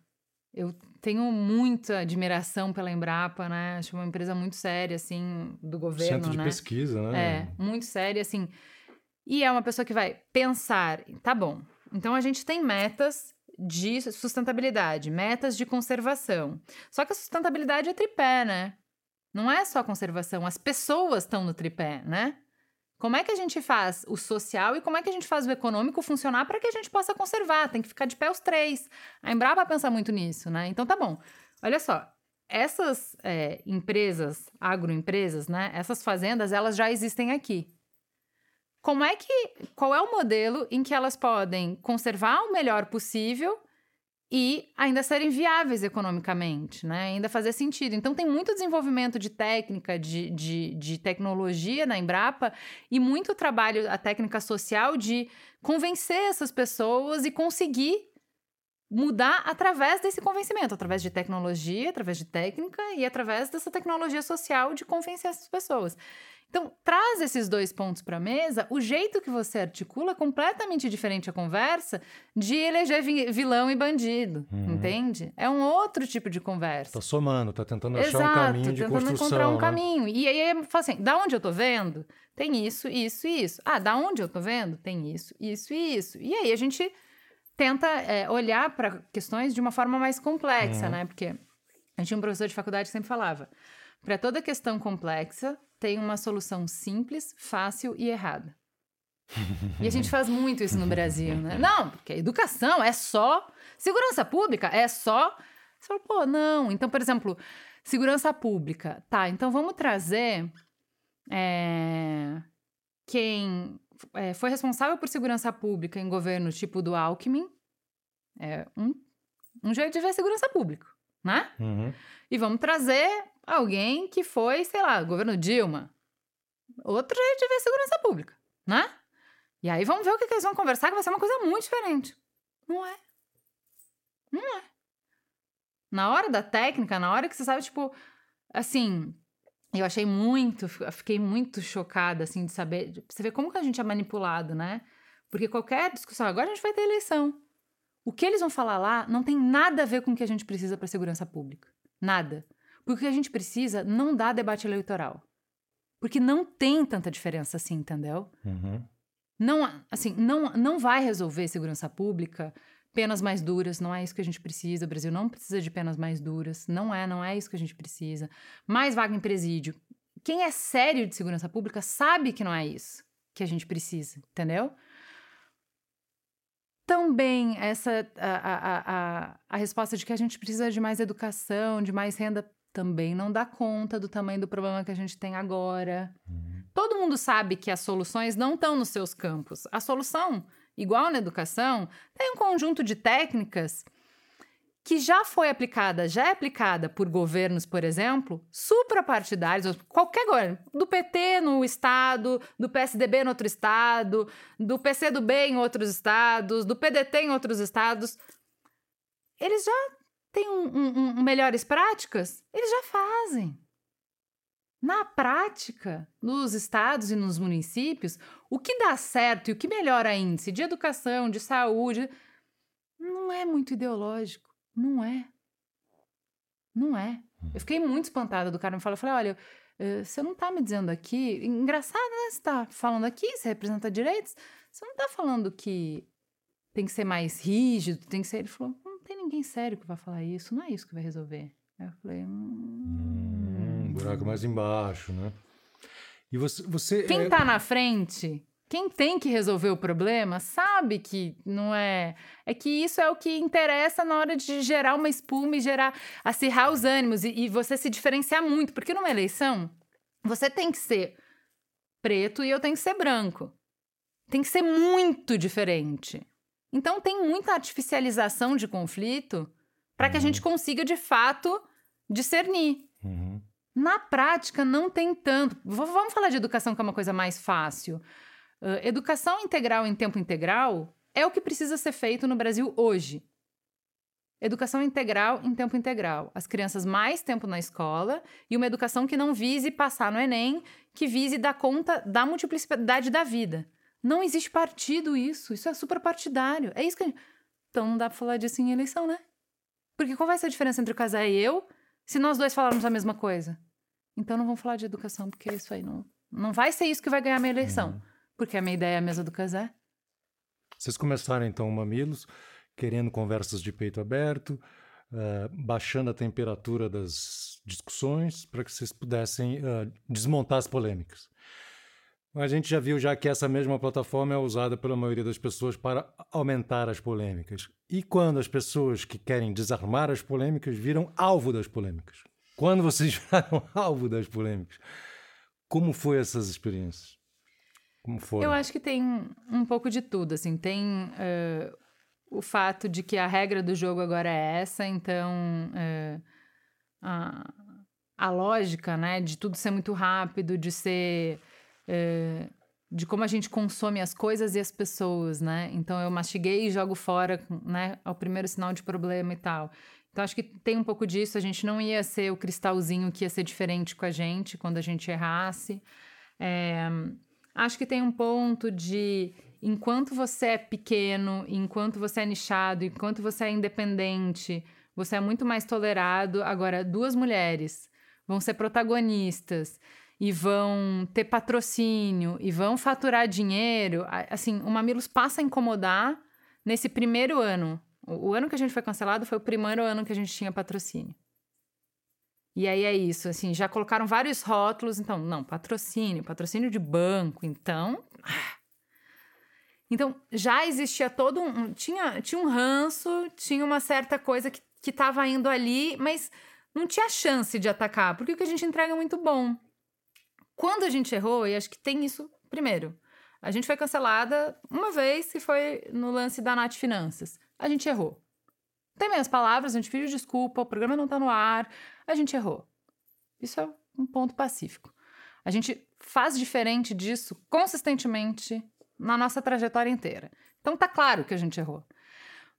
Eu tenho muita admiração pela Embrapa, né? Acho uma empresa muito séria, assim, do governo, Centro de né? pesquisa, né? É, muito séria, assim. E é uma pessoa que vai pensar, tá bom, então a gente tem metas de sustentabilidade, metas de conservação. Só que a sustentabilidade é tripé, né? Não é só conservação, as pessoas estão no tripé, né? Como é que a gente faz o social e como é que a gente faz o econômico funcionar para que a gente possa conservar? Tem que ficar de pé os três. A Embrapa pensa muito nisso, né? Então tá bom. Olha só, essas é, empresas, agroempresas, né? Essas fazendas, elas já existem aqui. Como é que. Qual é o modelo em que elas podem conservar o melhor possível e ainda serem viáveis economicamente, né? Ainda fazer sentido. Então, tem muito desenvolvimento de técnica, de, de, de tecnologia na Embrapa e muito trabalho, a técnica social, de convencer essas pessoas e conseguir mudar através desse convencimento, através de tecnologia, através de técnica e através dessa tecnologia social de convencer essas pessoas. Então, traz esses dois pontos para a mesa, o jeito que você articula é completamente diferente a conversa de eleger vilão e bandido, uhum. entende? É um outro tipo de conversa. Tá somando, tá tentando achar Exato, um caminho de tentando encontrar um né? caminho. E aí, fala assim, da onde eu tô vendo? Tem isso, isso e isso. Ah, da onde eu tô vendo? Tem isso, isso e isso. E aí a gente tenta é, olhar para questões de uma forma mais complexa, uhum. né? Porque a gente tinha um professor de faculdade que sempre falava, para toda questão complexa, tem uma solução simples, fácil e errada. e a gente faz muito isso no Brasil, né? Não, porque a educação é só. Segurança pública é só. Você fala, pô, não. Então, por exemplo, segurança pública. Tá, então vamos trazer é, quem é, foi responsável por segurança pública em governo tipo do Alckmin. É um, um jeito de ver segurança pública, né? Uhum. E vamos trazer alguém que foi, sei lá, governo Dilma. Outro jeito de ver segurança pública, né? E aí vamos ver o que, que eles vão conversar, que vai ser uma coisa muito diferente. Não é. Não é. Na hora da técnica, na hora que você sabe, tipo, assim, eu achei muito, fiquei muito chocada, assim, de saber, de você vê como que a gente é manipulado, né? Porque qualquer discussão, agora a gente vai ter eleição. O que eles vão falar lá não tem nada a ver com o que a gente precisa para segurança pública. Nada. Porque o que a gente precisa não dá debate eleitoral. Porque não tem tanta diferença assim, entendeu? Uhum. Não, assim, não, não vai resolver segurança pública penas mais duras, não é isso que a gente precisa. O Brasil não precisa de penas mais duras, não é, não é isso que a gente precisa. Mais vaga em presídio. Quem é sério de segurança pública sabe que não é isso que a gente precisa, entendeu? Também essa a, a, a, a resposta de que a gente precisa de mais educação, de mais renda também não dá conta do tamanho do problema que a gente tem agora. Uhum. Todo mundo sabe que as soluções não estão nos seus campos. A solução, igual na educação, tem um conjunto de técnicas que já foi aplicada, já é aplicada por governos, por exemplo, suprapartidários, qualquer governo, do PT no estado, do PSDB no outro estado, do PCdoB em outros estados, do PDT em outros estados. Eles já tem um, um, um melhores práticas? Eles já fazem. Na prática, nos estados e nos municípios, o que dá certo e o que melhora índice de educação, de saúde, não é muito ideológico. Não é. Não é. Eu fiquei muito espantada do cara me falar. Eu falei, olha, eh, você não está me dizendo aqui. Engraçado, né? Você está falando aqui, você representa direitos. Você não está falando que tem que ser mais rígido, tem que ser. Ele falou, tem ninguém sério que vai falar isso, não é isso que vai resolver. Aí eu falei. Hum... hum buraco mais embaixo, né? E você. você quem é... tá na frente, quem tem que resolver o problema, sabe que não é. É que isso é o que interessa na hora de gerar uma espuma e gerar. acirrar os ânimos e, e você se diferenciar muito. Porque numa eleição, você tem que ser preto e eu tenho que ser branco. Tem que ser muito diferente. Então tem muita artificialização de conflito para que a gente uhum. consiga de fato discernir. Uhum. Na prática, não tem tanto. Vamos falar de educação, que é uma coisa mais fácil. Uh, educação integral em tempo integral é o que precisa ser feito no Brasil hoje. Educação integral em tempo integral. As crianças mais tempo na escola e uma educação que não vise passar no Enem, que vise dar conta da multiplicidade da vida. Não existe partido isso. Isso é super partidário. É isso que. Gente... Então não dá pra falar disso em eleição, né? Porque qual vai ser a diferença entre o casar e eu se nós dois falarmos a mesma coisa? Então não vamos falar de educação, porque isso aí não. Não vai ser isso que vai ganhar a minha eleição. Porque a minha ideia é a mesma do casar. Vocês começaram então o Mamilos, querendo conversas de peito aberto, uh, baixando a temperatura das discussões para que vocês pudessem uh, desmontar as polêmicas. A gente já viu já que essa mesma plataforma é usada pela maioria das pessoas para aumentar as polêmicas. E quando as pessoas que querem desarmar as polêmicas viram alvo das polêmicas? Quando vocês viraram alvo das polêmicas? Como foi essas experiências? Como? Eu acho que tem um pouco de tudo, assim, tem uh, o fato de que a regra do jogo agora é essa, então uh, a, a lógica, né, de tudo ser muito rápido, de ser uh, de como a gente consome as coisas e as pessoas, né? Então eu mastiguei e jogo fora, né, ao primeiro sinal de problema e tal. Então acho que tem um pouco disso, a gente não ia ser o cristalzinho que ia ser diferente com a gente quando a gente errasse. É, Acho que tem um ponto de enquanto você é pequeno, enquanto você é nichado, enquanto você é independente, você é muito mais tolerado. Agora, duas mulheres vão ser protagonistas e vão ter patrocínio e vão faturar dinheiro. Assim, o Mamilos passa a incomodar nesse primeiro ano. O ano que a gente foi cancelado foi o primeiro ano que a gente tinha patrocínio. E aí é isso, assim, já colocaram vários rótulos, então, não, patrocínio, patrocínio de banco, então. Ah. Então, já existia todo um. Tinha, tinha um ranço, tinha uma certa coisa que, que tava indo ali, mas não tinha chance de atacar, porque o que a gente entrega é muito bom. Quando a gente errou, e acho que tem isso, primeiro, a gente foi cancelada uma vez, que foi no lance da Nath Finanças. A gente errou. Tem minhas palavras, a gente pediu desculpa, o programa não tá no ar, a gente errou. Isso é um ponto pacífico. A gente faz diferente disso consistentemente na nossa trajetória inteira. Então tá claro que a gente errou.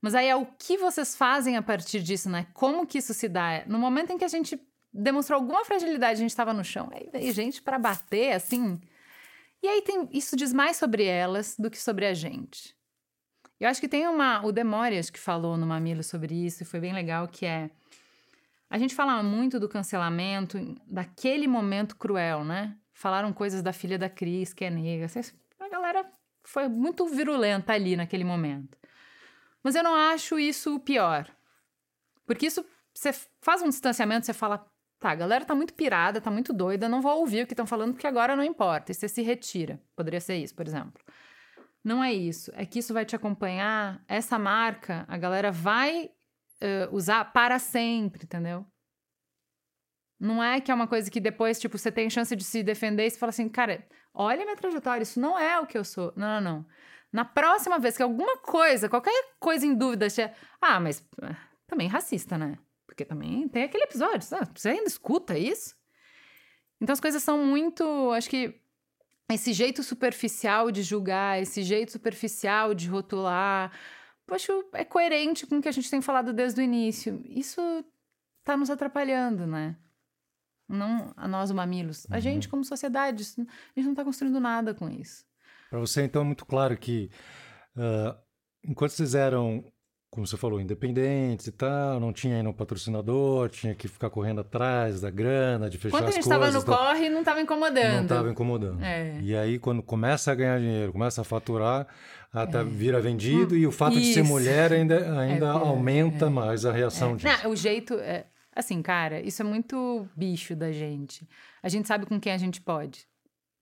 Mas aí é o que vocês fazem a partir disso, né? Como que isso se dá? No momento em que a gente demonstrou alguma fragilidade, a gente estava no chão, aí veio gente para bater assim. E aí tem, isso diz mais sobre elas do que sobre a gente. Eu acho que tem uma. O Demórias que falou no Mamilo sobre isso, e foi bem legal, que é. A gente fala muito do cancelamento, daquele momento cruel, né? Falaram coisas da filha da Cris, que é negra. A galera foi muito virulenta ali naquele momento. Mas eu não acho isso o pior. Porque isso, você faz um distanciamento, você fala, tá, a galera tá muito pirada, tá muito doida, não vou ouvir o que estão falando porque agora não importa. E você se retira. Poderia ser isso, por exemplo. Não é isso. É que isso vai te acompanhar. Essa marca, a galera vai uh, usar para sempre, entendeu? Não é que é uma coisa que depois, tipo, você tem chance de se defender e você fala assim, cara, olha minha trajetória, isso não é o que eu sou. Não, não, não. Na próxima vez que alguma coisa, qualquer coisa em dúvida, você... ah, mas uh, também racista, né? Porque também tem aquele episódio, sabe? você ainda escuta isso? Então as coisas são muito, acho que esse jeito superficial de julgar, esse jeito superficial de rotular, poxa, é coerente com o que a gente tem falado desde o início. Isso está nos atrapalhando, né? Não a nós, mamilos. Uhum. A gente, como sociedade, a gente não está construindo nada com isso. Para você, então, é muito claro que uh, enquanto vocês eram como você falou, independentes e tal, não tinha ainda um patrocinador, tinha que ficar correndo atrás da grana, de fechar quando as coisas. Quando a gente estava no corre, não estava incomodando. Não estava incomodando. É. E aí, quando começa a ganhar dinheiro, começa a faturar, até é. vira vendido hum, e o fato isso. de ser mulher ainda, ainda é, aumenta é. mais a reação é. disso. Não, o jeito... É, assim, cara, isso é muito bicho da gente. A gente sabe com quem a gente pode,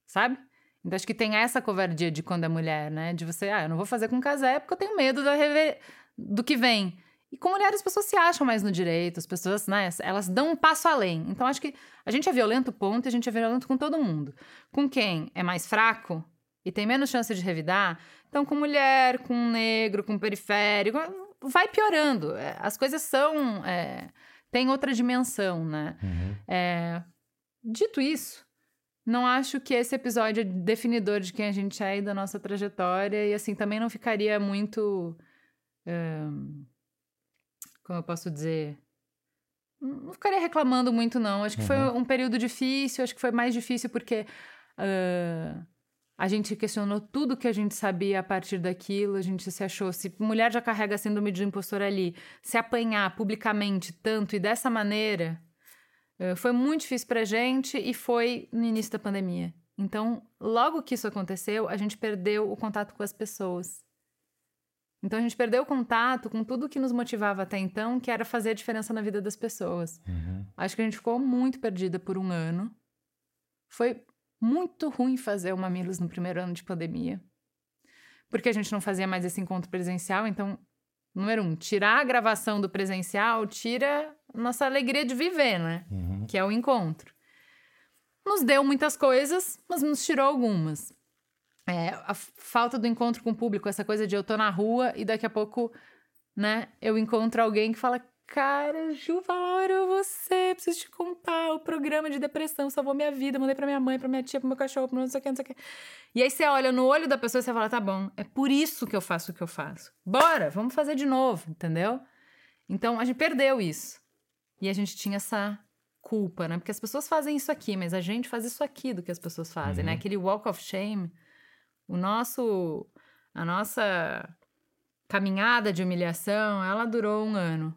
sabe? Então, acho que tem essa covardia de quando é mulher, né? De você, ah, eu não vou fazer com casé porque eu tenho medo da rever do que vem. E com mulheres, as pessoas se acham mais no direito, as pessoas, né, elas dão um passo além. Então, acho que a gente é violento, ponto, e a gente é violento com todo mundo. Com quem é mais fraco e tem menos chance de revidar, então com mulher, com negro, com periférico, vai piorando. É, as coisas são. É, tem outra dimensão, né? Uhum. É, dito isso, não acho que esse episódio é definidor de quem a gente é e da nossa trajetória, e assim, também não ficaria muito como eu posso dizer? Não ficaria reclamando muito, não. Acho que uhum. foi um período difícil, acho que foi mais difícil porque uh, a gente questionou tudo que a gente sabia a partir daquilo, a gente se achou, se mulher já carrega síndrome de impostor ali, se apanhar publicamente tanto e dessa maneira, uh, foi muito difícil pra gente e foi no início da pandemia. Então, logo que isso aconteceu, a gente perdeu o contato com as pessoas. Então a gente perdeu o contato com tudo que nos motivava até então, que era fazer a diferença na vida das pessoas. Uhum. Acho que a gente ficou muito perdida por um ano. Foi muito ruim fazer o Mamilos no primeiro ano de pandemia. Porque a gente não fazia mais esse encontro presencial, então, número um, tirar a gravação do presencial tira nossa alegria de viver, né? Uhum. Que é o encontro. Nos deu muitas coisas, mas nos tirou algumas é, a falta do encontro com o público, essa coisa de eu tô na rua e daqui a pouco, né, eu encontro alguém que fala: Cara, Ju Valora, você, preciso te contar. O programa de depressão salvou minha vida. Mandei pra minha mãe, pra minha tia, pro meu cachorro, pro não sei o que, não sei o que. E aí você olha no olho da pessoa e você fala: Tá bom, é por isso que eu faço o que eu faço. Bora, vamos fazer de novo, entendeu? Então a gente perdeu isso. E a gente tinha essa culpa, né? Porque as pessoas fazem isso aqui, mas a gente faz isso aqui do que as pessoas fazem, né? Uhum. Aquele walk of shame o nosso, a nossa caminhada de humilhação, ela durou um ano.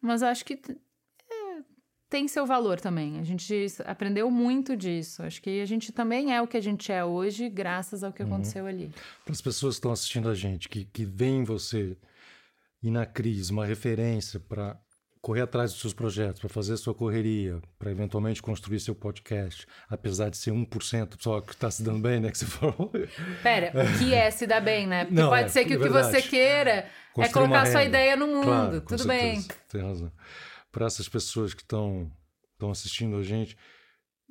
Mas acho que é, tem seu valor também. A gente aprendeu muito disso. Acho que a gente também é o que a gente é hoje, graças ao que Uhum. aconteceu ali. Para as pessoas que estão assistindo a gente, que, que veem você e na crise uma referência para correr atrás dos seus projetos, para fazer sua correria, para eventualmente construir seu podcast, apesar de ser 1% só que está se dando bem, né? Que você falou. Pera, o que é se dar bem, né? Porque Não, pode é, ser que é o que você queira é Construir uma colocar sua ideia no mundo. Claro, Tudo bem. Tem razão. Para essas pessoas que estão assistindo a gente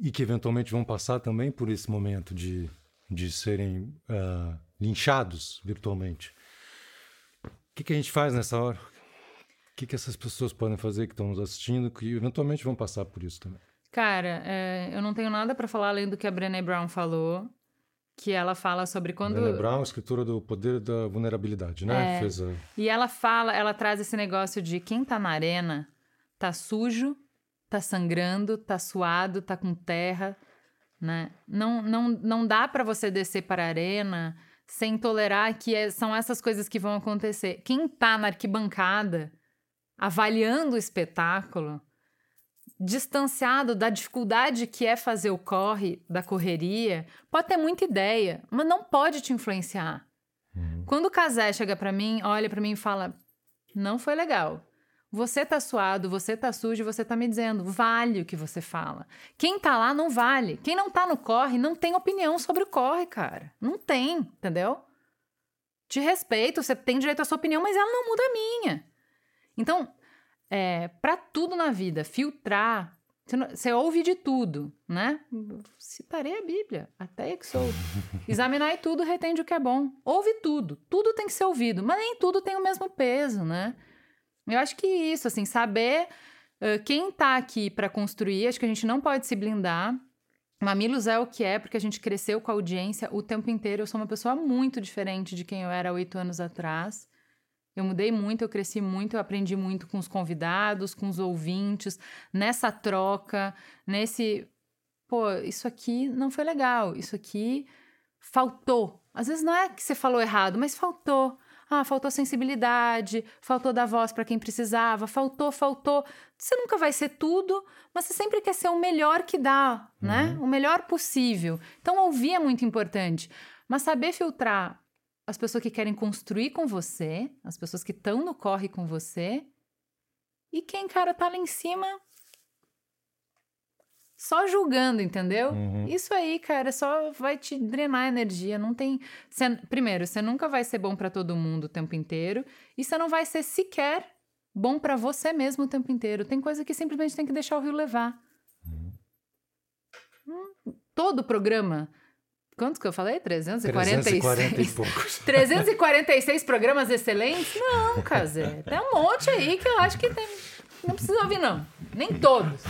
e que eventualmente vão passar também por esse momento de, de serem ah, linchados virtualmente. O que, que a gente faz nessa hora? O que, que essas pessoas podem fazer que estão nos assistindo que eventualmente vão passar por isso também? Cara, é, eu não tenho nada pra falar além do que a Brené Brown falou. Que ela fala sobre quando. Brené Brown, escritora do Poder da Vulnerabilidade, né? É. Fez a... E ela fala, ela traz esse negócio de quem tá na arena tá sujo, tá sangrando, tá suado, tá com terra, né? Não, não, não dá pra você descer para a arena sem tolerar que é- são essas coisas que vão acontecer. Quem tá na arquibancada avaliando o espetáculo, distanciado da dificuldade que é fazer o corre, da correria, pode ter muita ideia, mas não pode te influenciar. Quando o Casé chega pra mim, olha pra mim e fala: Não foi legal. Você tá suado, você tá sujo, você tá me dizendo, vale o que você fala. Quem tá lá não vale. Quem não tá no corre não tem opinião sobre o corre, cara. Não tem, entendeu? Te respeito, você tem direito à sua opinião, mas ela não muda a minha. Então, é, para tudo na vida, filtrar. Você, não- você ouve de tudo, né? Citarei a Bíblia, até que sou. Examinar tudo, retende o que é bom. Ouve tudo, tudo tem que ser ouvido, mas nem tudo tem o mesmo peso, né? Eu acho que isso, assim, saber eh, quem tá aqui para construir, acho que a gente não pode se blindar. Mamilos é o que é, porque a gente cresceu com a audiência o tempo inteiro. Eu sou uma pessoa muito diferente de quem eu era oito anos atrás. Eu mudei muito, eu cresci muito, eu aprendi muito com os convidados, com os ouvintes, nessa troca, nesse. Pô, isso aqui não foi legal, isso aqui faltou. Às vezes não é que você falou errado, mas faltou. Ah, faltou sensibilidade, faltou dar voz para quem precisava, faltou, faltou. Você nunca vai ser tudo, mas você sempre quer ser o melhor que dá, né? O melhor possível. Então, ouvir é muito importante. Mas saber filtrar as pessoas que querem construir com você, as pessoas que estão no corre com você, e quem, cara, tá lá em cima só julgando, entendeu? Uhum. Isso aí, cara, só vai te drenar energia. Não tem. Você- primeiro, você nunca vai ser bom pra todo mundo o tempo inteiro, e você não vai ser sequer bom pra você mesmo o tempo inteiro. Tem coisa que simplesmente tem que deixar o rio levar. Hum, todo programa. Quantos que eu falei? 346? 340 e poucos. 346 programas excelentes? Não, Casé. Tem um monte aí que eu acho que tem. Não precisa ouvir, não. Nem todos.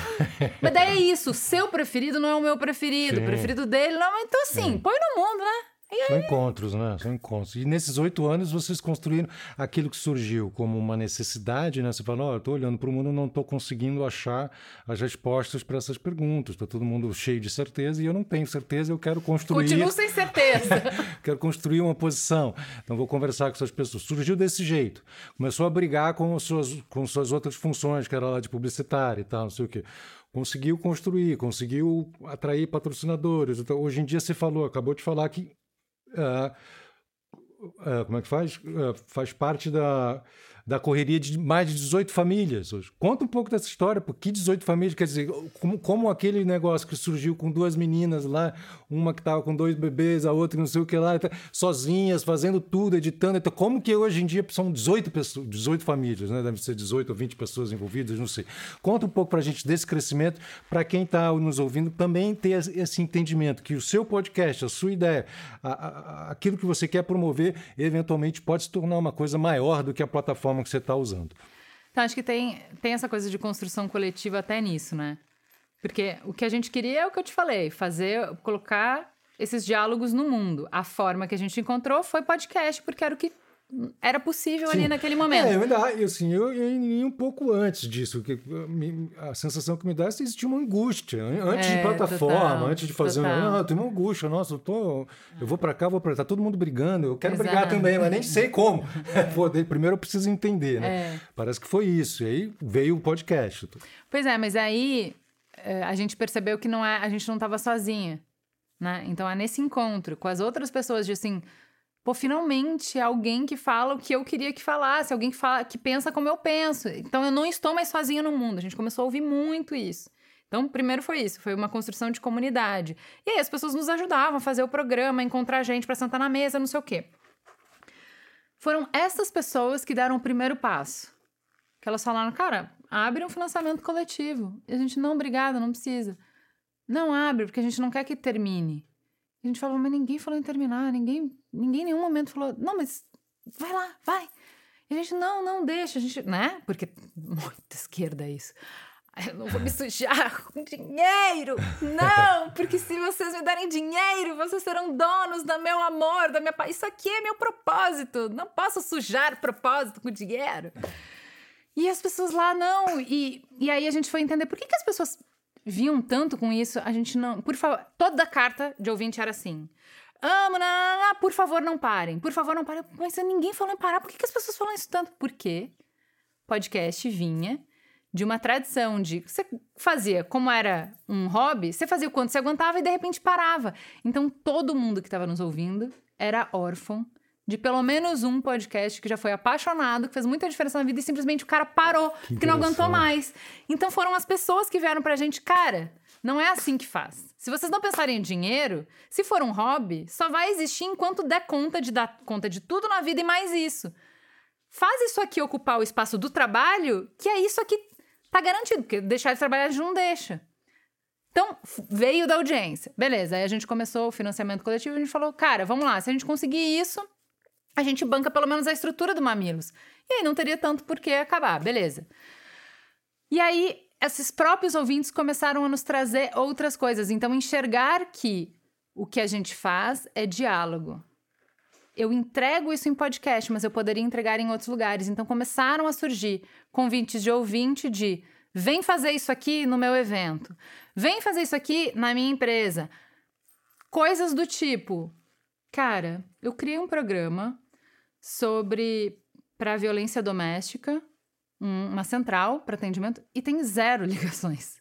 Mas daí é isso. O seu preferido não é o meu preferido. Sim. O preferido dele não. é- Então, assim, põe no mundo, né? São encontros, né? São encontros. E nesses oito anos vocês construíram aquilo que surgiu como uma necessidade, né? Você fala, ó, eu tô olhando para o mundo não estou conseguindo achar as respostas para essas perguntas. Está todo mundo cheio de certeza e eu não tenho certeza, eu quero construir. Continuo sem certeza. quero construir uma posição. Então vou conversar com essas pessoas. Surgiu desse jeito. Começou a brigar com suas, com suas outras funções, que era lá de publicitária e tal, não sei o quê. Conseguiu construir, conseguiu atrair patrocinadores. Então, hoje em dia você falou, acabou de falar que como é que faz? Uh, faz parte da da correria de mais de 18 famílias hoje. Conta um pouco dessa história, porque 18 famílias, quer dizer, como, como aquele negócio que surgiu com duas meninas lá, uma que estava com dois bebês, a outra não sei o que lá, tá sozinhas, fazendo tudo, editando. Então, como que hoje em dia são 18, pessoas, 18 famílias, né? Deve ser 18 ou 20 pessoas envolvidas, não sei. Conta um pouco para a gente desse crescimento, para quem está nos ouvindo também ter esse entendimento, que o seu podcast, a sua ideia, a, a, aquilo que você quer promover, eventualmente pode se tornar uma coisa maior do que a plataforma que você está usando. Então, acho que tem, tem essa coisa de construção coletiva até nisso, né? Porque o que a gente queria é o que eu te falei, fazer, colocar esses diálogos no mundo. A forma que a gente encontrou foi podcast, porque era o que era possível Sim. ali naquele momento. É, ainda, assim, eu, ia um pouco antes disso, que a sensação que me dá é que existia uma angústia. Antes é, de plataforma, total, antes de fazer total. um. Ah, tem uma angústia, nossa, eu tô. Eu vou para cá, vou para tá todo mundo brigando, eu quero Exato. brigar também, mas nem sei como. Pô, primeiro eu preciso entender, né? É. Parece que foi isso. E aí veio o podcast. Pois é, mas aí é, a gente percebeu que não é, a gente não estava sozinha. Né? Então é nesse encontro com as outras pessoas de assim pô, finalmente alguém que fala o que eu queria que falasse, alguém que fala, que pensa como eu penso. Então eu não estou mais sozinha no mundo. A gente começou a ouvir muito isso. Então, primeiro foi isso, foi uma construção de comunidade. E aí as pessoas nos ajudavam a fazer o programa, a encontrar gente para sentar na mesa, não sei o quê. Foram essas pessoas que deram o primeiro passo. Que elas falaram, cara, abre um financiamento coletivo. E a gente, não, obrigada, não precisa. Não abre, porque a gente não quer que termine. A gente falou, mas ninguém falou em terminar, ninguém, ninguém em nenhum momento falou, não, mas vai lá, vai. E a gente, não, não deixa, a gente, né? Porque muita esquerda é isso. Eu não vou me sujar com dinheiro. Não, porque se vocês me darem dinheiro, vocês serão donos do meu amor, da minha paz. Isso aqui é meu propósito. Não posso sujar propósito com dinheiro. E as pessoas lá não. E, e aí a gente foi entender por que, que as pessoas viam tanto com isso, a gente não. Por favor, toda carta de ouvinte era assim. Amo, não, não, não, por favor, não parem. Por favor, não parem. Mas ninguém falou em parar. Por que, que as pessoas falam isso tanto? Porque podcast vinha de uma tradição de você fazia como era um hobby, você fazia o quanto você aguentava e de repente parava. Então todo mundo que estava nos ouvindo era órfão de pelo menos um podcast que já foi apaixonado, que fez muita diferença na vida e simplesmente o cara parou, que porque não aguentou mais. Então foram as pessoas que vieram pra gente, cara, não é assim que faz. Se vocês não pensarem em dinheiro, se for um hobby, só vai existir enquanto der conta de dar conta de tudo na vida e mais isso. Faz isso aqui ocupar o espaço do trabalho, que é isso aqui tá garantido, porque deixar de trabalhar a gente não deixa. Então, veio da audiência. Beleza, aí a gente começou o financiamento coletivo e a gente falou, cara, vamos lá, se a gente conseguir isso, a gente banca pelo menos a estrutura do Mamilos. E aí não teria tanto por que acabar, beleza. E aí, esses próprios ouvintes começaram a nos trazer outras coisas. Então, enxergar que o que a gente faz é diálogo. Eu entrego isso em podcast, mas eu poderia entregar em outros lugares. Então, começaram a surgir convites de ouvinte de vem fazer isso aqui no meu evento, vem fazer isso aqui na minha empresa. Coisas do tipo, cara, eu criei um programa sobre para violência doméstica, uma central para atendimento e tem zero ligações.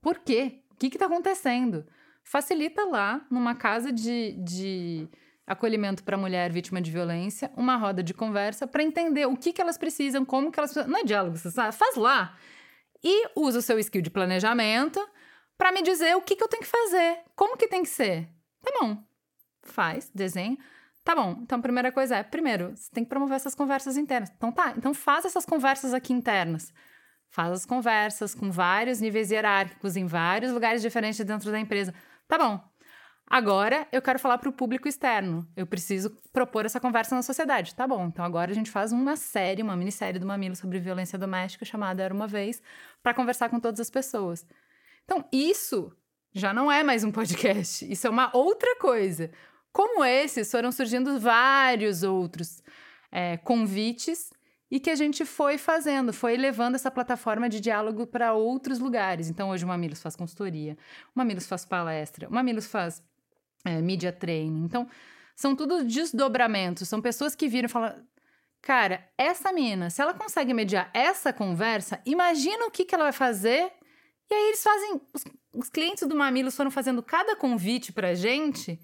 Por quê? O que está acontecendo? Facilita lá, numa casa de, de acolhimento para mulher vítima de violência, uma roda de conversa para entender o que, que elas precisam, como que elas precisam. Não é diálogo, você sabe? Faz lá. E usa o seu skill de planejamento para me dizer o que, que eu tenho que fazer, como que tem que ser. Tá bom. Faz, desenha. Tá bom, então a primeira coisa é, primeiro, você tem que promover essas conversas internas. Então tá, então faz essas conversas aqui internas. Faz as conversas com vários níveis hierárquicos em vários lugares diferentes dentro da empresa. Tá bom. Agora eu quero falar para o público externo. Eu preciso propor essa conversa na sociedade. Tá bom. Então agora a gente faz uma série, uma minissérie do Mamilo sobre violência doméstica chamada Era uma vez, para conversar com todas as pessoas. Então isso já não é mais um podcast. Isso é uma outra coisa. Como esses, foram surgindo vários outros é, convites e que a gente foi fazendo, foi levando essa plataforma de diálogo para outros lugares. Então, hoje o Mamilos faz consultoria, o Mamilos faz palestra, o Mamilos faz é, media training. Então, são tudo desdobramentos, são pessoas que viram e falam. Cara, essa mina, se ela consegue mediar essa conversa, imagina o que, que ela vai fazer. E aí eles fazem. Os, os clientes do Mamilos foram fazendo cada convite pra gente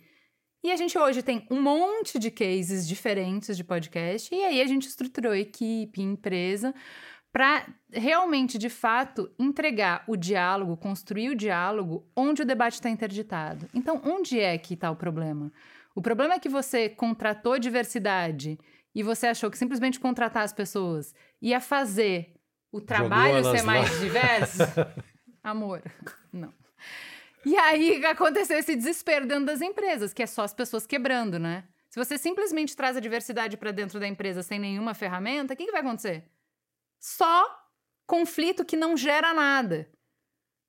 E a gente hoje tem um monte de cases diferentes de podcast, e aí a gente estruturou equipe, empresa, para realmente, de fato, entregar o diálogo, construir o diálogo onde o debate está interditado. Então, onde é que está o problema? O problema é que você contratou diversidade e você achou que simplesmente contratar as pessoas ia fazer o trabalho ser mais lá. diverso? Amor, não. E aí aconteceu esse desespero dentro das empresas, que é só as pessoas quebrando, né? Se você simplesmente traz a diversidade para dentro da empresa sem nenhuma ferramenta, o que, que vai acontecer? Só conflito que não gera nada.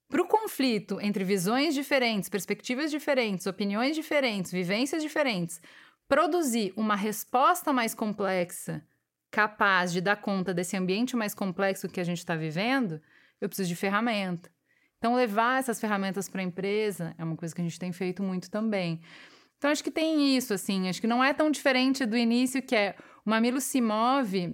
Para o conflito entre visões diferentes, perspectivas diferentes, opiniões diferentes, vivências diferentes, produzir uma resposta mais complexa, capaz de dar conta desse ambiente mais complexo que a gente está vivendo, eu preciso de ferramenta. Então, levar essas ferramentas para a empresa é uma coisa que a gente tem feito muito também. Então, acho que tem isso, assim, acho que não é tão diferente do início, que é o Mamilo se move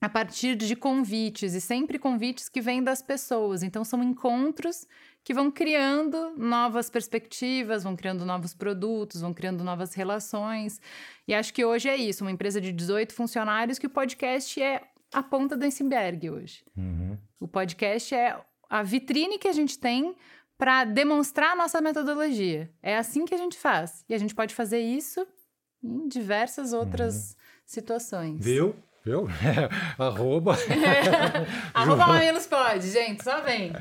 a partir de convites, e sempre convites que vêm das pessoas. Então, são encontros que vão criando novas perspectivas, vão criando novos produtos, vão criando novas relações. E acho que hoje é isso, uma empresa de 18 funcionários que o podcast é a ponta do iceberg hoje. Uhum. O podcast é a vitrine que a gente tem para demonstrar a nossa metodologia. É assim que a gente faz. E a gente pode fazer isso em diversas outras uhum. situações. Viu? Viu? Arroba. Arroba Mamilos pode, gente, só vem.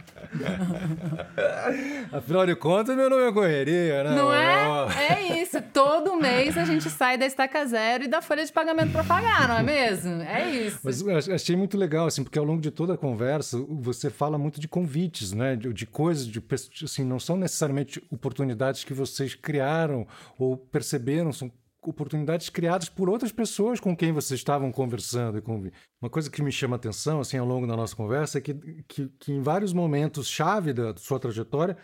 Afinal de contas, meu nome é correria, né? Não é? É isso. Todo mês a gente sai da estaca zero e da folha de pagamento para pagar, não é mesmo? É isso. Mas eu achei muito legal, assim, porque ao longo de toda a conversa você fala muito de convites, né? De, de coisas, de, assim, não são necessariamente oportunidades que vocês criaram ou perceberam, são oportunidades criadas por outras pessoas com quem vocês estavam conversando. Uma coisa que me chama a atenção assim, ao longo da nossa conversa é que, que, que em vários momentos chave da sua trajetória,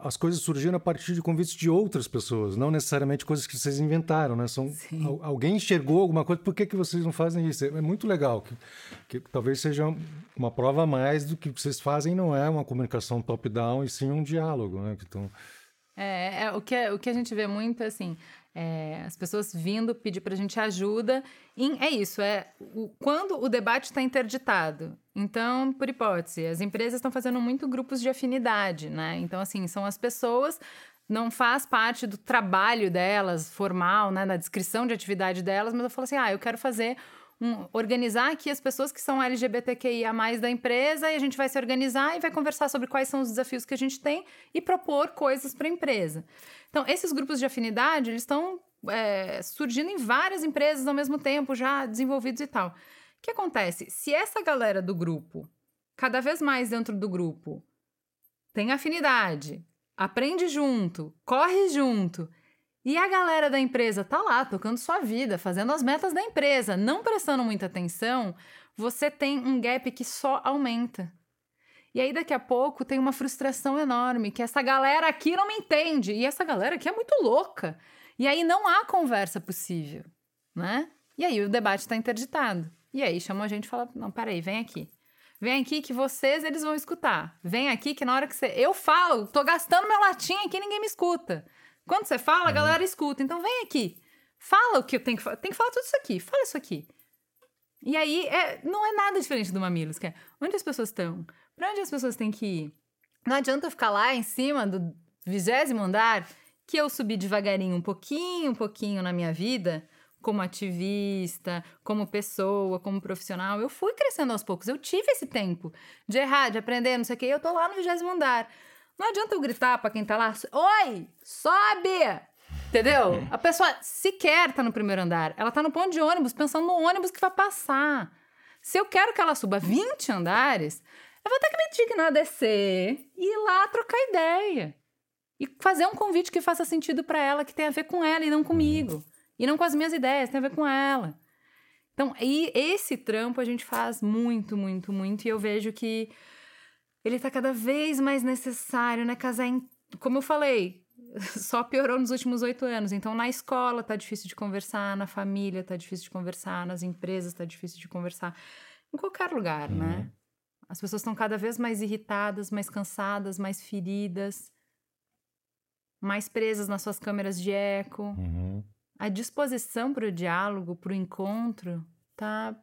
as coisas surgiram a partir de convites de outras pessoas, não necessariamente coisas que vocês inventaram, né? São, alguém enxergou alguma coisa, por que, que vocês não fazem isso? É muito legal, que, que talvez seja uma prova a mais do que vocês fazem não é uma comunicação top-down, e sim um diálogo, né? Então... É, é, o, que, o que a gente vê muito, assim, é, as pessoas vindo pedir para a gente ajuda. Em, é isso, é o, quando o debate está interditado. Então, por hipótese, as empresas estão fazendo muito grupos de afinidade, né? Então, assim, são as pessoas não faz parte do trabalho delas, formal, né, na descrição de atividade delas, mas eu falo assim: ah, eu quero fazer um, organizar aqui as pessoas que são LGBTQIA da empresa e a gente vai se organizar e vai conversar sobre quais são os desafios que a gente tem e propor coisas para a empresa. Então, esses grupos de afinidade, eles estão é, surgindo em várias empresas ao mesmo tempo, já desenvolvidos e tal. O que acontece? Se essa galera do grupo, cada vez mais dentro do grupo, tem afinidade, aprende junto, corre junto e a galera da empresa tá lá tocando sua vida, fazendo as metas da empresa, não prestando muita atenção, você tem um gap que só aumenta. E aí daqui a pouco tem uma frustração enorme, que essa galera aqui não me entende, e essa galera aqui é muito louca. E aí não há conversa possível, né? E aí o debate está interditado. E aí chamam a gente e fala: "Não, peraí, vem aqui. Vem aqui que vocês eles vão escutar. Vem aqui que na hora que você eu falo, tô gastando meu latim aqui, ninguém me escuta. Quando você fala, a uhum. galera escuta. Então vem aqui. Fala o que eu tenho que falar. Tem que falar tudo isso aqui. Fala isso aqui. E aí, é, não é nada diferente do Mamilos, que é onde as pessoas estão? Para onde as pessoas têm que ir? Não adianta eu ficar lá em cima do vigésimo andar, que eu subi devagarinho, um pouquinho, um pouquinho na minha vida, como ativista, como pessoa, como profissional. Eu fui crescendo aos poucos. Eu tive esse tempo de errar, de aprender, não sei o quê. Eu tô lá no vigésimo andar. Não adianta eu gritar para quem tá lá, oi, sobe! Entendeu? A pessoa sequer tá no primeiro andar. Ela tá no ponto de ônibus, pensando no ônibus que vai passar. Se eu quero que ela suba 20 andares, eu vou ter que me dignar a descer e ir lá trocar ideia. E fazer um convite que faça sentido para ela, que tenha a ver com ela e não comigo. E não com as minhas ideias, tem a ver com ela. Então, e esse trampo a gente faz muito, muito, muito. E eu vejo que ele tá cada vez mais necessário, né? Casar em. Como eu falei, só piorou nos últimos oito anos. Então, na escola tá difícil de conversar, na família tá difícil de conversar, nas empresas tá difícil de conversar. Em qualquer lugar, né? uhum. né? As pessoas estão cada vez mais irritadas, mais cansadas, mais feridas. mais presas nas suas câmeras de eco. Uhum. A disposição para o diálogo, para o encontro, tá.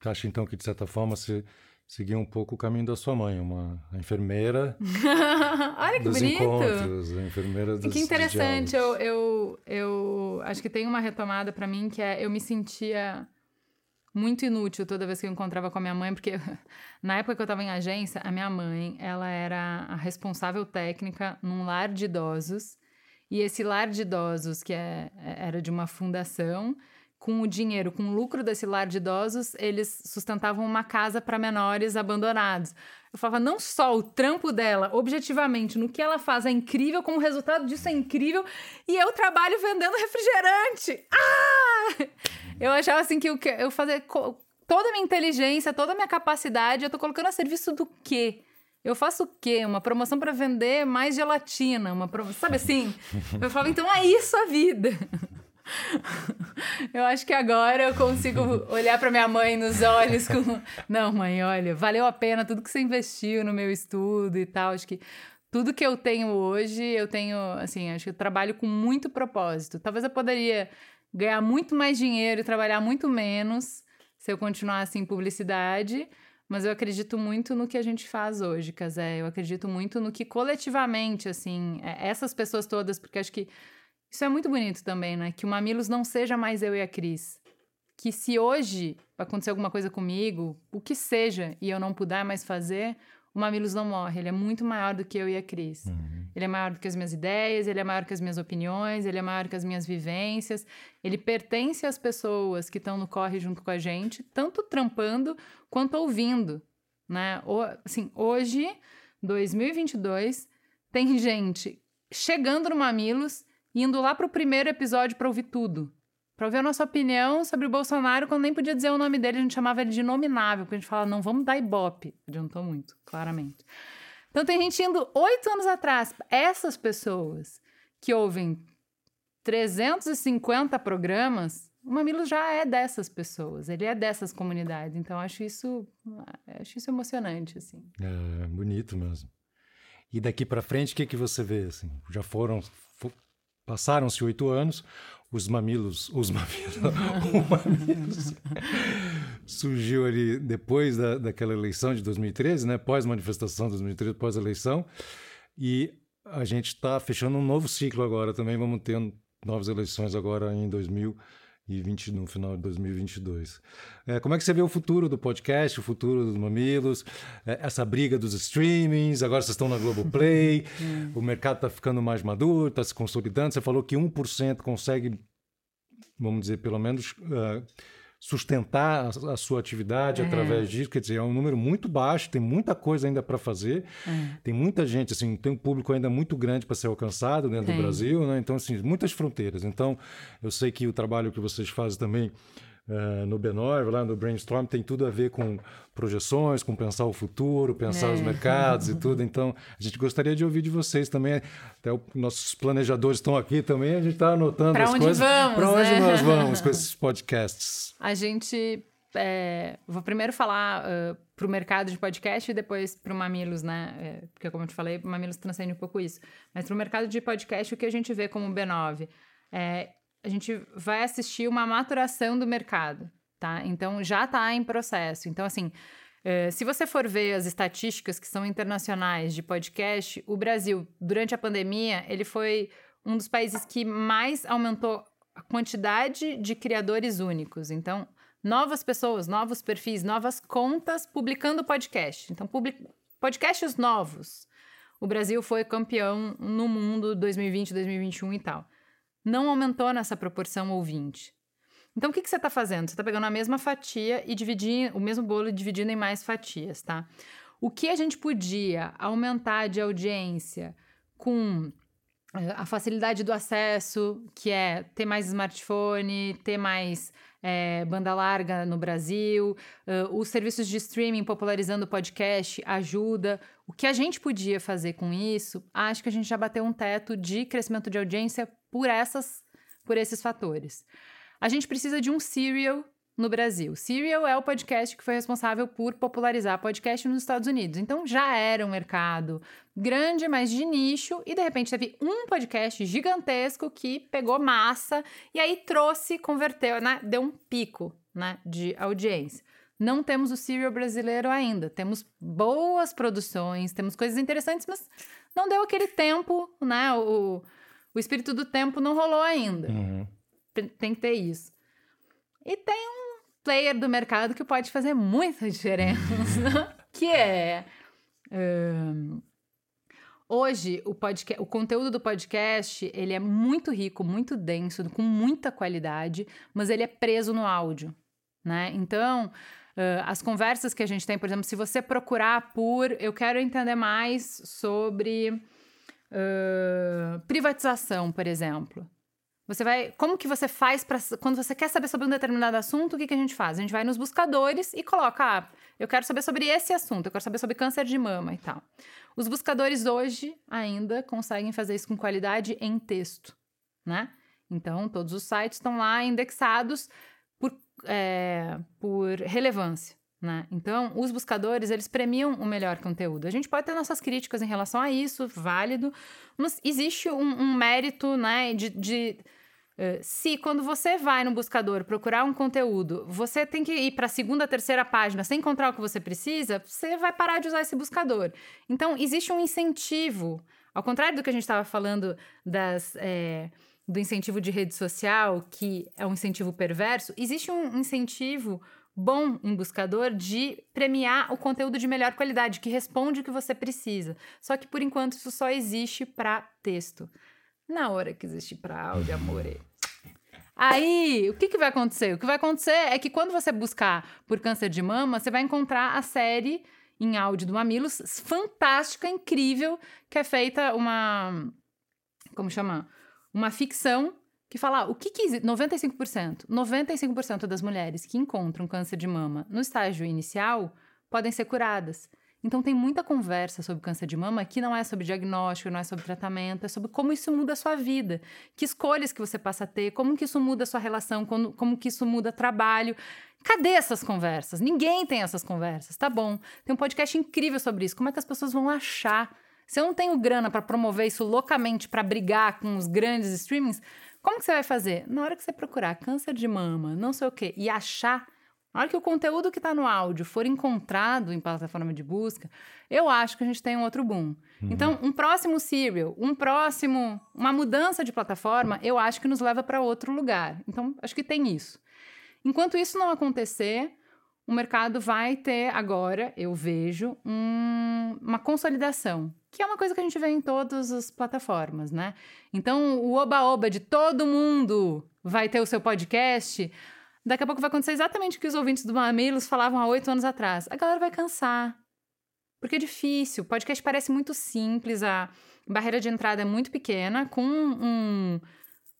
Você acha então que, de certa forma, você seguiu um pouco o caminho da sua mãe, uma enfermeira Olha que dos bonito! encontros, a enfermeira dos que interessante, eu, eu, eu acho que tem uma retomada pra mim que é eu me sentia muito inútil toda vez que eu encontrava com a minha mãe, porque na época que eu tava em agência, a minha mãe, ela era a responsável técnica num lar de idosos, e esse lar de idosos, que é, era de uma fundação, com o dinheiro, com o lucro desse lar de idosos, eles sustentavam uma casa para menores abandonados. Eu falava, não só o trampo dela, objetivamente, no que ela faz é incrível, como o resultado disso é incrível, e eu trabalho vendendo refrigerante. Ah! Eu achava assim que eu, eu fazia toda a minha inteligência, toda a minha capacidade, eu tô colocando a serviço do quê? Eu faço o quê? Uma promoção para vender mais gelatina, uma promo... sabe assim? Eu falava, então é isso a vida. Eu acho que agora eu consigo olhar para minha mãe nos olhos com. Não, mãe, olha, valeu a pena tudo que você investiu no meu estudo e tal. Acho que tudo que eu tenho hoje, eu tenho, assim, acho que eu trabalho com muito propósito. Talvez eu poderia ganhar muito mais dinheiro e trabalhar muito menos se eu continuasse em publicidade. Mas eu acredito muito no que a gente faz hoje, Casé. Eu acredito muito no que coletivamente, assim, é, essas pessoas todas, porque acho que isso é muito bonito também, né? Que o Mamilos não seja mais eu e a Cris. Que se hoje acontecer alguma coisa comigo, o que seja, e eu não puder mais fazer, o Mamilos não morre. Ele é muito maior do que eu e a Cris. Ele é maior do que as minhas ideias, ele é maior que as minhas opiniões, ele é maior que as minhas vivências. Ele pertence às pessoas que estão no corre junto com a gente, tanto trampando quanto ouvindo, né? O- Assim, hoje, 2022, tem gente chegando no Mamilos, indo lá pro primeiro episódio para ouvir tudo. Pra ouvir a nossa opinião sobre o Bolsonaro, quando nem podia dizer o nome dele, a gente chamava ele de inominável, porque a gente fala, não, vamos dar ibope. Adiantou muito, claramente. Então tem gente indo oito anos atrás. Essas pessoas que ouvem 350 programas, o Mamilos já é dessas pessoas, ele é dessas comunidades. Então acho isso, acho isso emocionante, assim. É bonito mesmo. E daqui para frente, o que, que você vê? Assim? Já foram, fo- passaram-se oito anos, os mamilos, os mamilos, mamilos surgiu ali depois da, daquela eleição de 2013, né? Pós-manifestação de 2013, pós-eleição, e a gente está fechando um novo ciclo agora também. Vamos ter novas eleições agora em 2020, no final de 2022. É, como é que você vê o futuro do podcast, o futuro dos mamilos, é, essa briga dos streamings? Agora vocês estão na Globoplay, o mercado está ficando mais maduro, está se consolidando. Você falou que 1% consegue, vamos dizer, pelo menos. ah, sustentar a, a sua atividade através disso, quer dizer, é um número muito baixo, tem muita coisa ainda para fazer, tem muita gente, assim, tem um público ainda muito grande para ser alcançado dentro Tem. do Brasil, né? Então, assim, muitas fronteiras. Então, eu sei que o trabalho que vocês fazem também eh, no B9, lá no Brainstorm, tem tudo a ver com projeções, com pensar o futuro, pensar os É. mercados e tudo. Então, a gente gostaria de ouvir de vocês também. Até os nossos planejadores estão aqui também, a gente está anotando Pra as onde coisas. vamos, Para onde né? nós vamos com esses podcasts? A gente. é, vou primeiro falar para o mercado de podcast e depois para o Mamilos, né? É, porque, como eu te falei, o Mamilos transcende um pouco isso. Mas para o mercado de podcast, o que a gente vê como B9? É, a gente vai assistir uma maturação do mercado, tá? Então, já está em processo. Então, assim, é, se você for ver as estatísticas que são internacionais de podcast, o Brasil, durante a pandemia, ele foi um dos países que mais aumentou a quantidade de criadores únicos. Então, novas pessoas, novos perfis, novas contas publicando podcast. Então, public... podcasts novos. O Brasil foi campeão no mundo 2020, 2021 e tal. Não aumentou nessa proporção ouvinte. Então, o que, que você está fazendo? Você está pegando a mesma fatia e dividindo, o mesmo bolo e dividindo em mais fatias, tá? O que a gente podia aumentar de audiência com eh, a facilidade do acesso, que é ter mais smartphone, ter mais eh, banda larga no Brasil, eh, os serviços de streaming popularizando o podcast ajuda. O que a gente podia fazer com isso, acho que a gente já bateu um teto de crescimento de audiência por essas, por esses fatores. A gente precisa de um serial no Brasil. Serial é o podcast que foi responsável por popularizar podcast nos Estados Unidos. Então já era um mercado grande, mas de nicho, e de repente teve um podcast gigantesco que pegou massa e aí trouxe, converteu, né? Deu um pico, né, de audiência. Não temos o serial brasileiro ainda. Temos boas produções, temos coisas interessantes, mas não deu aquele tempo, né? O, o espírito do tempo não rolou ainda. Uhum. Tem que ter isso. E tem um player do mercado que pode fazer muita diferença, que é. Um, hoje, o, podcast, o conteúdo do podcast ele é muito rico, muito denso, com muita qualidade, mas ele é preso no áudio. Né? Então, Uh, as conversas que a gente tem, por exemplo, se você procurar por eu quero entender mais sobre uh, privatização, por exemplo. Você vai. Como que você faz para. Quando você quer saber sobre um determinado assunto, o que, que a gente faz? A gente vai nos buscadores e coloca. Ah, eu quero saber sobre esse assunto, eu quero saber sobre câncer de mama e tal. Os buscadores hoje ainda conseguem fazer isso com qualidade em texto, né? Então, todos os sites estão lá indexados por, é, por relevância. Né? Então, os buscadores, eles premiam o melhor conteúdo. A gente pode ter nossas críticas em relação a isso, válido, mas existe um, um mérito né, de, de uh, se quando você vai no buscador procurar um conteúdo, você tem que ir para a segunda, terceira página sem encontrar o que você precisa, você vai parar de usar esse buscador. Então, existe um incentivo, ao contrário do que a gente estava falando das... É, do incentivo de rede social, que é um incentivo perverso, existe um incentivo bom em buscador de premiar o conteúdo de melhor qualidade, que responde o que você precisa. Só que por enquanto isso só existe para texto. Na hora que existe para áudio, amor. Aí, o que, que vai acontecer? O que vai acontecer é que quando você buscar por câncer de mama, você vai encontrar a série em áudio do Mamilos, fantástica, incrível, que é feita uma. Como chama? uma ficção que fala ah, o que, que 95%, 95% das mulheres que encontram câncer de mama no estágio inicial podem ser curadas. Então tem muita conversa sobre câncer de mama que não é sobre diagnóstico, não é sobre tratamento, é sobre como isso muda a sua vida, que escolhas que você passa a ter, como que isso muda a sua relação, como, como que isso muda trabalho. Cadê essas conversas? Ninguém tem essas conversas, tá bom? Tem um podcast incrível sobre isso. Como é que as pessoas vão achar se eu não tenho grana para promover isso loucamente para brigar com os grandes streamings, como que você vai fazer? Na hora que você procurar câncer de mama, não sei o quê, e achar, na hora que o conteúdo que está no áudio for encontrado em plataforma de busca, eu acho que a gente tem um outro boom. Uhum. Então, um próximo serial, um próximo, uma mudança de plataforma, eu acho que nos leva para outro lugar. Então, acho que tem isso. Enquanto isso não acontecer, o mercado vai ter agora, eu vejo, um, uma consolidação que é uma coisa que a gente vê em todas as plataformas, né? Então, o oba-oba de todo mundo vai ter o seu podcast, daqui a pouco vai acontecer exatamente o que os ouvintes do Mamilos falavam há oito anos atrás. A galera vai cansar. Porque é difícil. O podcast parece muito simples, a barreira de entrada é muito pequena. Com um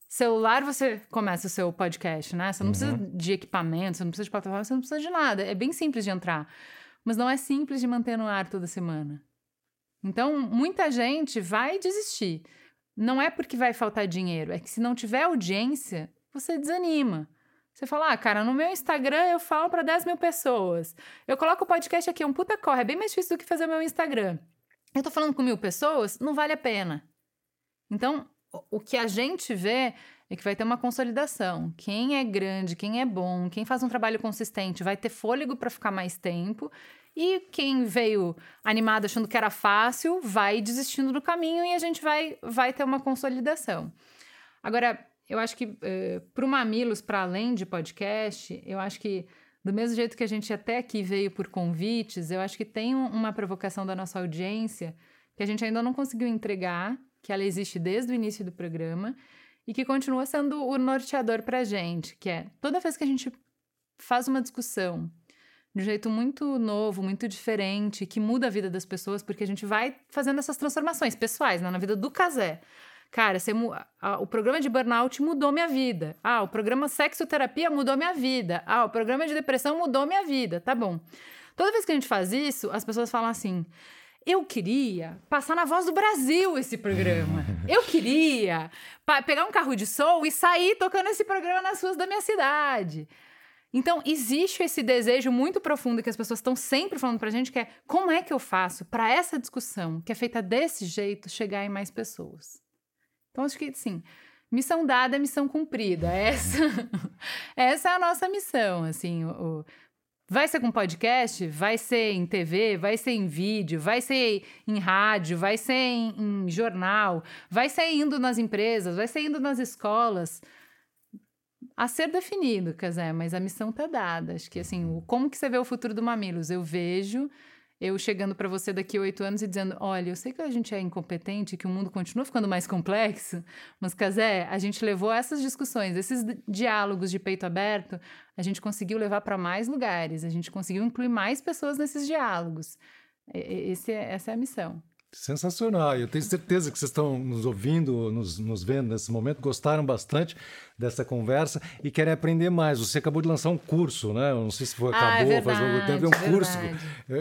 celular, você começa o seu podcast, né? Você não uhum. precisa de equipamento, você não precisa de plataforma, você não precisa de nada. É bem simples de entrar. Mas não é simples de manter no ar toda semana. Então, muita gente vai desistir. Não é porque vai faltar dinheiro, é que se não tiver audiência, você desanima. Você fala, ah, cara, no meu Instagram eu falo para 10 mil pessoas. Eu coloco o podcast aqui, é um puta corre, é bem mais difícil do que fazer o meu Instagram. Eu tô falando com mil pessoas, não vale a pena. Então, o que a gente vê é que vai ter uma consolidação. Quem é grande, quem é bom, quem faz um trabalho consistente vai ter fôlego para ficar mais tempo e quem veio animado achando que era fácil, vai desistindo do caminho e a gente vai, vai ter uma consolidação. Agora, eu acho que uh, eh, para o Mamilos, para além de podcast, eu acho que do mesmo jeito que a gente até aqui veio por convites, eu acho que tem uma provocação da nossa audiência que a gente ainda não conseguiu entregar, que ela existe desde o início do programa e que continua sendo o norteador para a gente, que é toda vez que a gente faz uma discussão de um jeito muito novo, muito diferente, que muda a vida das pessoas, porque a gente vai fazendo essas transformações pessoais né, na vida do casé. Cara, você, a, o programa de burnout mudou minha vida. Ah, o programa sexoterapia mudou minha vida. Ah, o programa de depressão mudou minha vida. Tá bom. Toda vez que a gente faz isso, as pessoas falam assim: eu queria passar na voz do Brasil esse programa. Eu queria pegar um carro de som e sair tocando esse programa nas ruas da minha cidade. Então, existe esse desejo muito profundo que as pessoas estão sempre falando pra gente, que é como é que eu faço para essa discussão, que é feita desse jeito, chegar em mais pessoas? Então, acho que, sim, missão dada é missão cumprida. Essa, essa é a nossa missão, assim, o, Vai ser com podcast? Vai ser em TV? Vai ser em vídeo? Vai ser em rádio? Vai ser em, em, jornal? Vai ser indo nas empresas? Vai ser indo nas escolas? A ser definido, quer dizer, mas a missão tá dada. Acho que assim, como que você vê o futuro do Mamilos? Eu vejo eu chegando para você daqui a oito anos e dizendo: olha, eu sei que a gente é incompetente, que o mundo continua ficando mais complexo, mas, Casé, a gente levou essas discussões, esses diálogos de peito aberto, a gente conseguiu levar para mais lugares, a gente conseguiu incluir mais pessoas nesses diálogos. Esse é, essa é a missão. Sensacional. Eu tenho certeza que vocês estão nos ouvindo, nos, nos vendo nesse momento, gostaram bastante dessa conversa e querem aprender mais. Você acabou de lançar um curso, né? Eu não sei se foi, acabou, ah, é verdade, faz algum tempo. É um curso.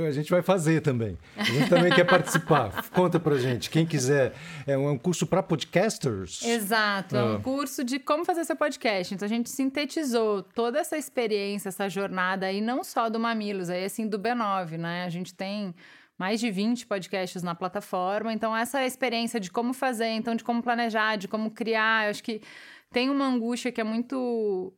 a gente vai fazer também. A gente também quer participar. Conta pra gente. Quem quiser. É um, é um curso para podcasters? Exato. É um ah. curso de como fazer seu podcast. Então a gente sintetizou toda essa experiência, essa jornada aí, não só do Mamilos, aí assim do B9, né? A gente tem mais de 20 podcasts na plataforma. Então, essa experiência de como fazer, então, de como planejar, de como criar, eu acho que tem uma angústia que é muito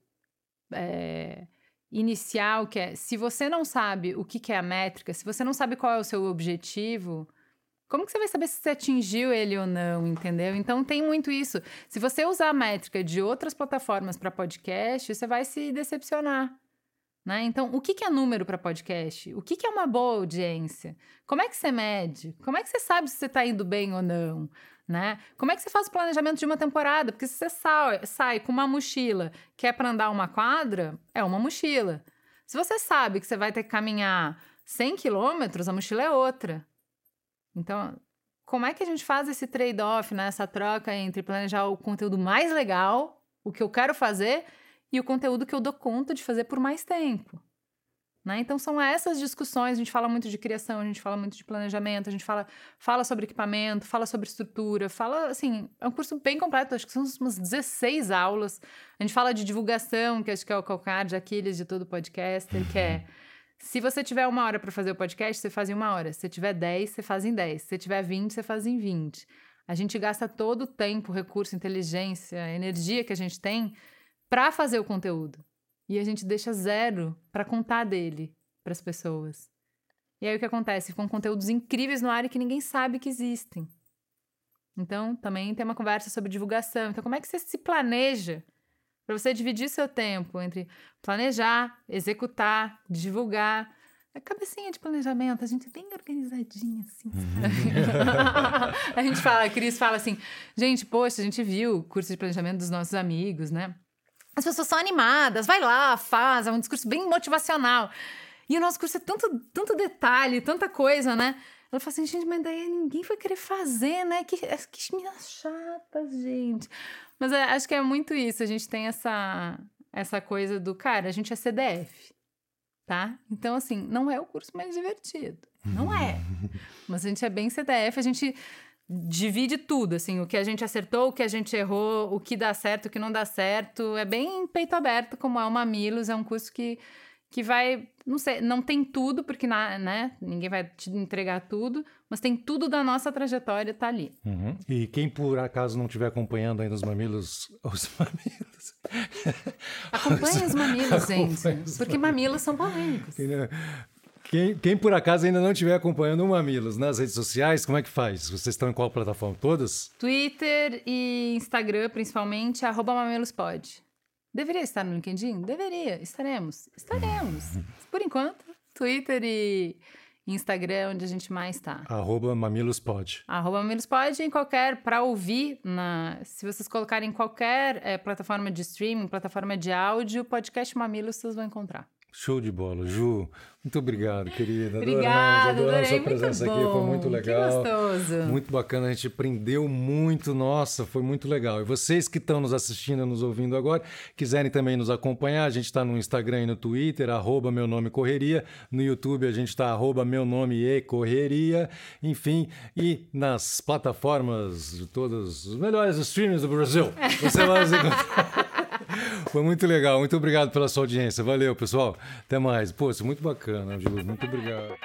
é, inicial, que é se você não sabe o que, que é a métrica, se você não sabe qual é o seu objetivo. Como que você vai saber se você atingiu ele ou não, entendeu? Então tem muito isso. Se você usar a métrica de outras plataformas para podcast, você vai se decepcionar. Né? Então, o que, que é número para podcast? O que, que é uma boa audiência? Como é que você mede? Como é que você sabe se você está indo bem ou não? Né? Como é que você faz o planejamento de uma temporada? Porque se você sai, sai com uma mochila que é para andar uma quadra, é uma mochila. Se você sabe que você vai ter que caminhar 100 quilômetros, a mochila é outra. Então, como é que a gente faz esse trade-off, né? essa troca entre planejar o conteúdo mais legal, o que eu quero fazer, e o conteúdo que eu dou conta de fazer por mais tempo. Né? Então são essas discussões, a gente fala muito de criação, a gente fala muito de planejamento, a gente fala, fala sobre equipamento, fala sobre estrutura, fala assim, é um curso bem completo, acho que são umas 16 aulas. A gente fala de divulgação, que acho que é o calcar de Aquiles de todo podcaster, que é se você tiver uma hora para fazer o podcast, você faz em uma hora. Se tiver 10, você faz em 10. Se tiver 20, você faz em 20. A gente gasta todo o tempo, recurso, inteligência, energia que a gente tem para fazer o conteúdo. E a gente deixa zero para contar dele para as pessoas. E aí o que acontece? Ficam conteúdos incríveis no ar e que ninguém sabe que existem. Então, também tem uma conversa sobre divulgação. Então, como é que você se planeja para você dividir seu tempo entre planejar, executar, divulgar? A cabecinha de planejamento, a gente é bem organizadinha, assim. a gente fala, a Cris fala assim, gente, poxa, a gente viu o curso de planejamento dos nossos amigos, né? As pessoas são animadas, vai lá, faz, é um discurso bem motivacional. E o nosso curso é tanto, tanto detalhe, tanta coisa, né? Ela fala assim, gente, mas daí ninguém vai querer fazer, né? Que, que meninas chatas, gente. Mas é, acho que é muito isso. A gente tem essa, essa coisa do, cara, a gente é CDF, tá? Então, assim, não é o curso mais divertido. Não é. Mas a gente é bem CDF, a gente divide tudo, assim, o que a gente acertou, o que a gente errou, o que dá certo, o que não dá certo. É bem peito aberto, como é o Mamilos, é um curso que, que vai, não sei, não tem tudo, porque na, né, ninguém vai te entregar tudo, mas tem tudo da nossa trajetória, tá ali. Uhum. E quem por acaso não estiver acompanhando ainda os Mamilos, os Mamilos... Acompanhe os Mamilos, gente, porque Mamilos são polêmicos. Quem, quem, por acaso ainda não estiver acompanhando o Mamilos nas redes sociais, como é que faz? Vocês estão em qual plataforma? Todas? Twitter e Instagram, principalmente, arroba mamilospod. Deveria estar no LinkedIn? Deveria. Estaremos. Estaremos. Por enquanto, Twitter e Instagram, onde a gente mais está. Arroba mamilospod. Arroba mamilospod em qualquer, para ouvir, na, se vocês colocarem qualquer é, plataforma de streaming, plataforma de áudio, podcast Mamilos, vocês vão encontrar. Show de bola, Ju. Muito obrigado, querida. Obrigada, adoramos, adoramos sua presença aqui, foi muito legal. Que gostoso. Muito bacana, a gente aprendeu muito, nossa, foi muito legal. E vocês que estão nos assistindo, nos ouvindo agora, quiserem também nos acompanhar, a gente está no Instagram e no Twitter, arroba meu nome correria, no YouTube a gente está arroba meu nome e correria, enfim, e nas plataformas de todos os melhores streams do Brasil. Você vai nos encontrar. Foi muito legal. Muito obrigado pela sua audiência. Valeu, pessoal. Até mais. Pô, isso é muito bacana, Júlio. Muito obrigado.